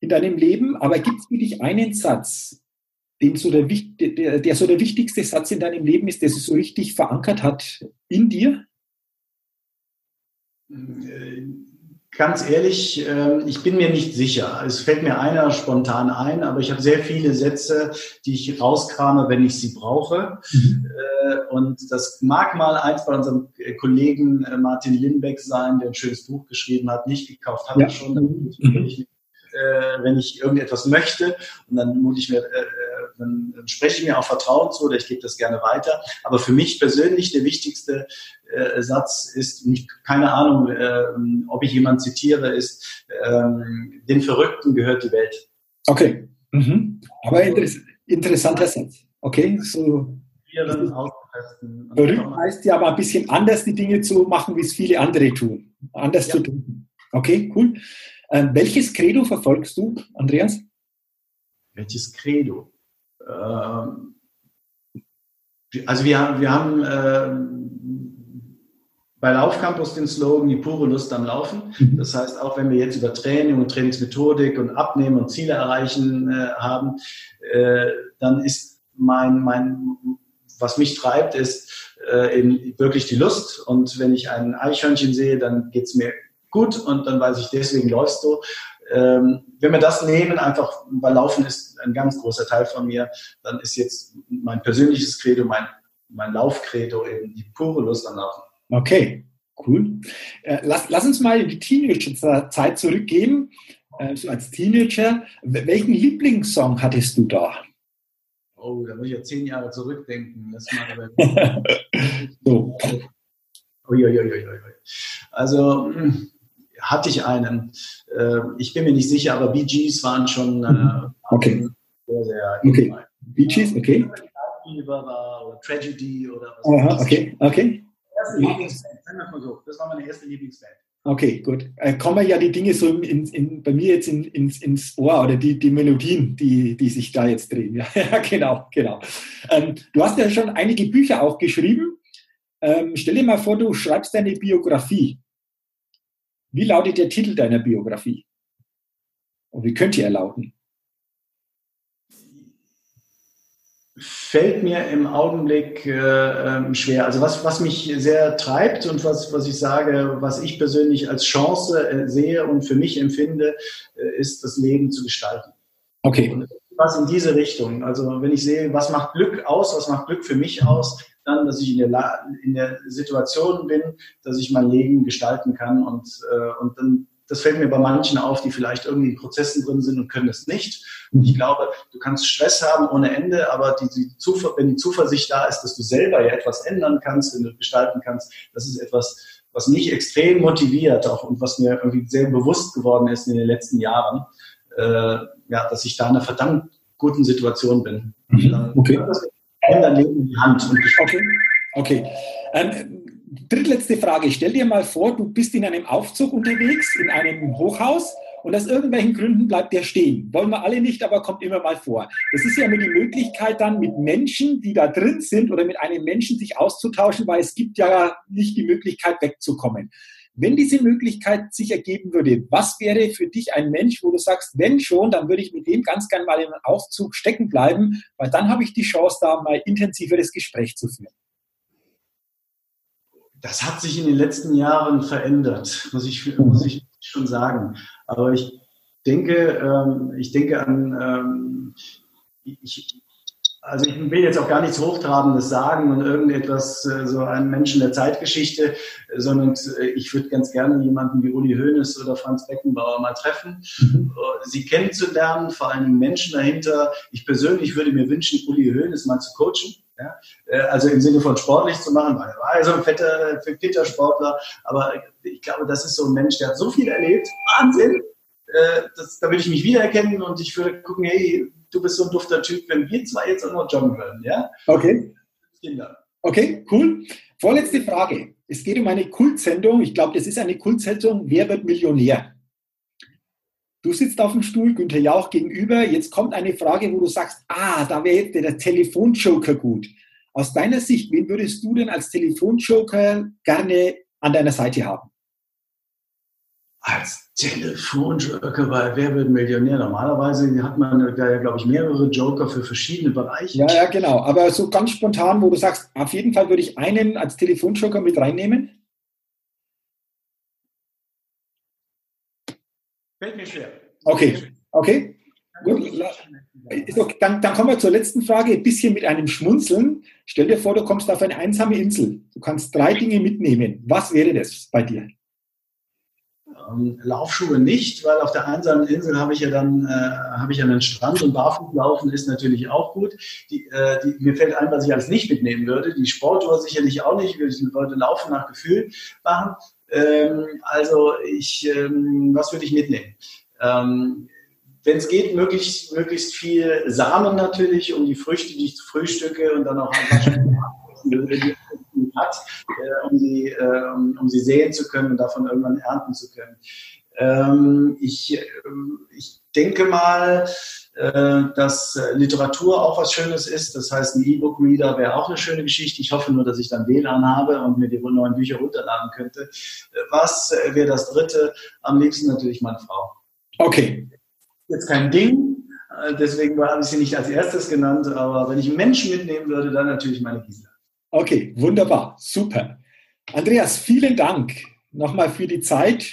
in deinem Leben, aber gibt es für dich einen Satz, den so der, der, der so der wichtigste Satz in deinem Leben ist, der sich so richtig verankert hat in dir? Äh, Ganz ehrlich, ähm, ich bin mir nicht sicher. Es fällt mir einer spontan ein, aber ich habe sehr viele Sätze, die ich rauskrame, wenn ich sie brauche. Mhm. Äh, und das mag mal eins bei unserem Kollegen äh, Martin Lindbeck sein, der ein schönes Buch geschrieben hat, nicht gekauft hat ja. schon. Mhm wenn ich irgendetwas möchte und dann muss ich mir, dann, dann spreche ich mir auch Vertrauen zu oder ich gebe das gerne weiter. Aber für mich persönlich der wichtigste äh, Satz ist, nicht, keine Ahnung, äh, ob ich jemanden zitiere, ist, äh, den Verrückten gehört die Welt. Okay. Mhm. Aber interess interessanter Satz. Okay, so. Berühmt heißt ja aber ein bisschen anders die Dinge zu machen, wie es viele andere tun. Anders ja. zu tun. Okay, cool. Ähm, welches Credo verfolgst du, Andreas? Welches Credo? Ähm, also wir haben, wir haben äh, bei Laufcampus den Slogan, die pure Lust am Laufen. Mhm. Das heißt, auch wenn wir jetzt über Training und Trainingsmethodik und Abnehmen und Ziele erreichen äh, haben, äh, dann ist mein, mein, was mich treibt, ist äh, eben wirklich die Lust. Und wenn ich ein Eichhörnchen sehe, dann geht es mir gut und dann weiß ich, deswegen läufst du. Ähm, wenn wir das nehmen, einfach, weil Laufen ist ein ganz großer Teil von mir, dann ist jetzt mein persönliches Credo, mein, mein Laufcredo eben die pure Lust am Laufen. Okay, cool. Äh, lass, lass uns mal in die Teenagerzeit zurückgehen. Äh, so als Teenager, welchen Lieblingssong hattest du da? Oh, da muss ich ja zehn Jahre zurückdenken. Das so. Uiuiuiui. Also, hm, hatte ich einen. Äh, ich bin mir nicht sicher, aber Bee Gees waren schon äh, mhm. okay. sehr, sehr okay. Bee Gees, okay. Oder Tragedy oder was. Aha, okay, okay. Erste Lieblingsband, sagen wir mal so. Das war meine erste Lieblingsband. Okay, gut. Äh, kommen ja die Dinge so in, in, bei mir jetzt in, ins, ins Ohr oder die, die Melodien, die, die sich da jetzt drehen. Ja, ja genau, genau. Ähm, du hast ja schon einige Bücher auch geschrieben. Ähm, stell dir mal vor, du schreibst deine Biografie. Wie lautet der Titel deiner Biografie? Und wie könnte er lauten? fällt mir im Augenblick äh, ähm, schwer. Also was, was mich sehr treibt und was, was ich sage, was ich persönlich als Chance äh, sehe und für mich empfinde, äh, ist das Leben zu gestalten. Okay. Und was in diese Richtung. Also wenn ich sehe, was macht Glück aus, was macht Glück für mich aus, dann, dass ich in der, in der Situation bin, dass ich mein Leben gestalten kann und, äh, und dann das fällt mir bei manchen auf, die vielleicht irgendwie in Prozessen drin sind und können es nicht. Und ich glaube, du kannst Stress haben ohne Ende, aber die, die wenn die Zuversicht da ist, dass du selber ja etwas ändern kannst, wenn du gestalten kannst, das ist etwas, was mich extrem motiviert auch und was mir irgendwie sehr bewusst geworden ist in den letzten Jahren, äh, ja, dass ich da in einer verdammt guten Situation bin. Mhm. Okay. Das dein Leben in die Hand. Und okay. Okay. Ähm, drittletzte Frage. Stell dir mal vor, du bist in einem Aufzug unterwegs, in einem Hochhaus und aus irgendwelchen Gründen bleibt der stehen. Wollen wir alle nicht, aber kommt immer mal vor. Das ist ja immer die Möglichkeit dann mit Menschen, die da drin sind oder mit einem Menschen sich auszutauschen, weil es gibt ja nicht die Möglichkeit wegzukommen. Wenn diese Möglichkeit sich ergeben würde, was wäre für dich ein Mensch, wo du sagst, wenn schon, dann würde ich mit dem ganz gern mal einem Aufzug stecken bleiben, weil dann habe ich die Chance, da mal intensiveres Gespräch zu führen das hat sich in den letzten Jahren verändert, muss ich, muss ich schon sagen. Aber ich denke, ähm, ich denke an, ähm, ich, also ich will jetzt auch gar nichts Hochtrabendes sagen und irgendetwas, äh, so einen Menschen der Zeitgeschichte, sondern äh, ich würde ganz gerne jemanden wie Uli Hoeneß oder Franz Beckenbauer mal treffen, mhm. Äh, sie kennenzulernen, vor allem Menschen dahinter. Ich persönlich würde mir wünschen, Uli Hoeneß mal zu coachen ja? Äh, also im Sinne von sportlich zu machen, weil er war so ein fetter, fitter Sportler, aber ich glaube, das ist so ein Mensch, der hat so viel erlebt. Wahnsinn! Äh, das, da würde ich mich wiedererkennen und ich würde gucken, hey, du bist so ein dufter Typ, wenn wir zwei jetzt auch noch joggen würden, ja? Okay. Okay, cool. Vorletzte Frage. Es geht um eine Kultsendung. Ich glaube, das ist eine Kultsendung. Wer wird Millionär? Du sitzt auf dem Stuhl, Günther Jauch gegenüber. Jetzt kommt eine Frage, wo du sagst, ah, da wäre jetzt der Telefonjoker gut. Aus deiner Sicht, wen würdest du denn als Telefonjoker gerne an deiner Seite haben? Als Telefonjoker bei Wer wird Millionär? Normalerweise hat man da ja, glaube ich, mehrere Joker für verschiedene Bereiche. Ja, ja, genau. Aber so ganz spontan, wo du sagst, auf jeden Fall würde ich einen als Telefonjoker mit reinnehmen? Fällt mir schwer. Okay, okay. Gut. Dann, dann kommen wir zur letzten Frage, ein bisschen mit einem Schmunzeln. Stell dir vor, du kommst auf eine einsame Insel. Du kannst drei Dinge mitnehmen. Was wäre das bei dir? Ähm, Laufschuhe nicht, weil auf der einsamen Insel habe ich ja dann äh, habe ich ja einen Strand und Barfußlaufen ist natürlich auch gut. Die, äh, die, mir fällt ein, was ich alles nicht mitnehmen würde. Die Sportuhr sicherlich auch nicht. Wir Leute laufen nach Gefühl machen. Ähm, also ich, ähm, was würde ich mitnehmen? Ähm, wenn es geht, möglichst, möglichst viel Samen natürlich, um die Früchte, die ich frühstücke und dann auch einfach hat, äh, um, sie, äh, um, um, sie säen zu können und davon irgendwann ernten zu können. Ähm, ich, äh, ich denke mal, äh, dass Literatur auch was Schönes ist. Das heißt, ein E-Book-Reader wäre auch eine schöne Geschichte. Ich hoffe nur, dass ich dann WLAN habe und mir die neuen Bücher runterladen könnte. Äh, was wäre das dritte? Am liebsten natürlich meine Frau. Okay. Jetzt kein Ding, äh, deswegen habe ich sie nicht als erstes genannt, aber wenn ich einen Menschen mitnehmen würde, dann natürlich meine Gisela. Okay, wunderbar, super. Andreas, vielen Dank nochmal für die Zeit,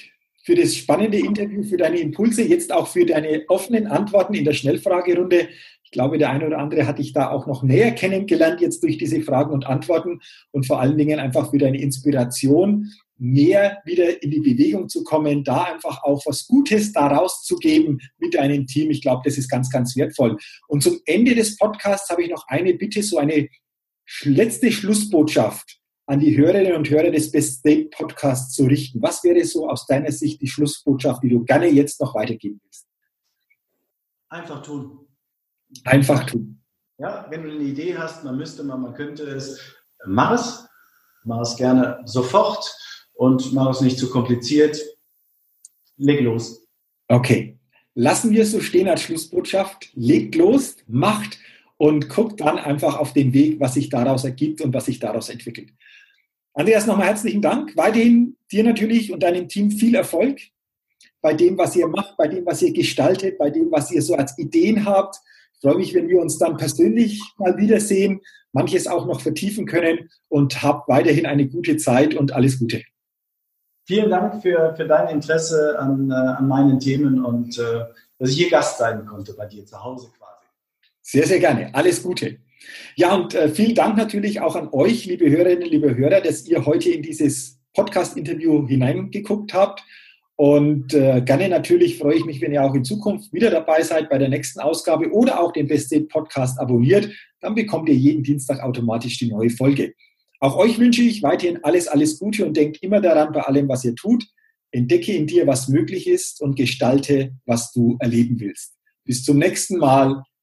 für das spannende Interview, für deine Impulse, jetzt auch für deine offenen Antworten in der Schnellfragerunde. Ich glaube, der eine oder andere hat dich da auch noch näher kennengelernt jetzt durch diese Fragen und Antworten und vor allen Dingen einfach für deine Inspiration, mehr wieder in die Bewegung zu kommen, da einfach auch was Gutes daraus zu geben mit deinem Team. Ich glaube, das ist ganz, ganz wertvoll. Und zum Ende des Podcasts habe ich noch eine Bitte, so eine letzte Schlussbotschaft an die Hörerinnen und Hörer des Best State Podcasts zu richten? Was wäre so aus deiner Sicht die Schlussbotschaft, die du gerne jetzt noch weitergeben willst? Einfach tun. Einfach tun. Ja, wenn du eine Idee hast, man müsste mal, man könnte es, mach es. Mach es gerne sofort und mach es nicht zu kompliziert. leg los. Okay. Lassen wir es so stehen als Schlussbotschaft. Legt los, macht und guckt dann einfach auf den Weg, was sich daraus ergibt und was sich daraus entwickelt. Andreas, nochmal herzlichen Dank. Weiterhin dir natürlich und deinem Team viel Erfolg bei dem, was ihr macht, bei dem, was ihr gestaltet, bei dem, was ihr so als Ideen habt. Ich freue mich, wenn wir uns dann persönlich mal wiedersehen, manches auch noch vertiefen können und habt weiterhin eine gute Zeit und alles Gute. Vielen Dank für, für dein Interesse an, äh, an meinen Themen und äh, dass ich hier Gast sein konnte bei dir zu Hause quasi. Sehr, sehr gerne. Alles Gute. Ja, und äh, vielen Dank natürlich auch an euch, liebe Hörerinnen, liebe Hörer, dass ihr heute in dieses Podcast-Interview hineingeguckt habt. Und äh, gerne natürlich freue ich mich, wenn ihr auch in Zukunft wieder dabei seid bei der nächsten Ausgabe oder auch den Best Date Podcast abonniert. Dann bekommt ihr jeden Dienstag automatisch die neue Folge. Auch euch wünsche ich weiterhin alles, alles Gute und denkt immer daran bei allem, was ihr tut. Entdecke in dir, was möglich ist und gestalte, was du erleben willst. Bis zum nächsten Mal,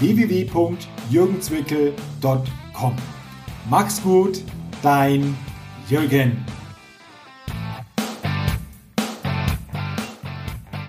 www.jürgenzwickel.com. Mach's gut, dein Jürgen.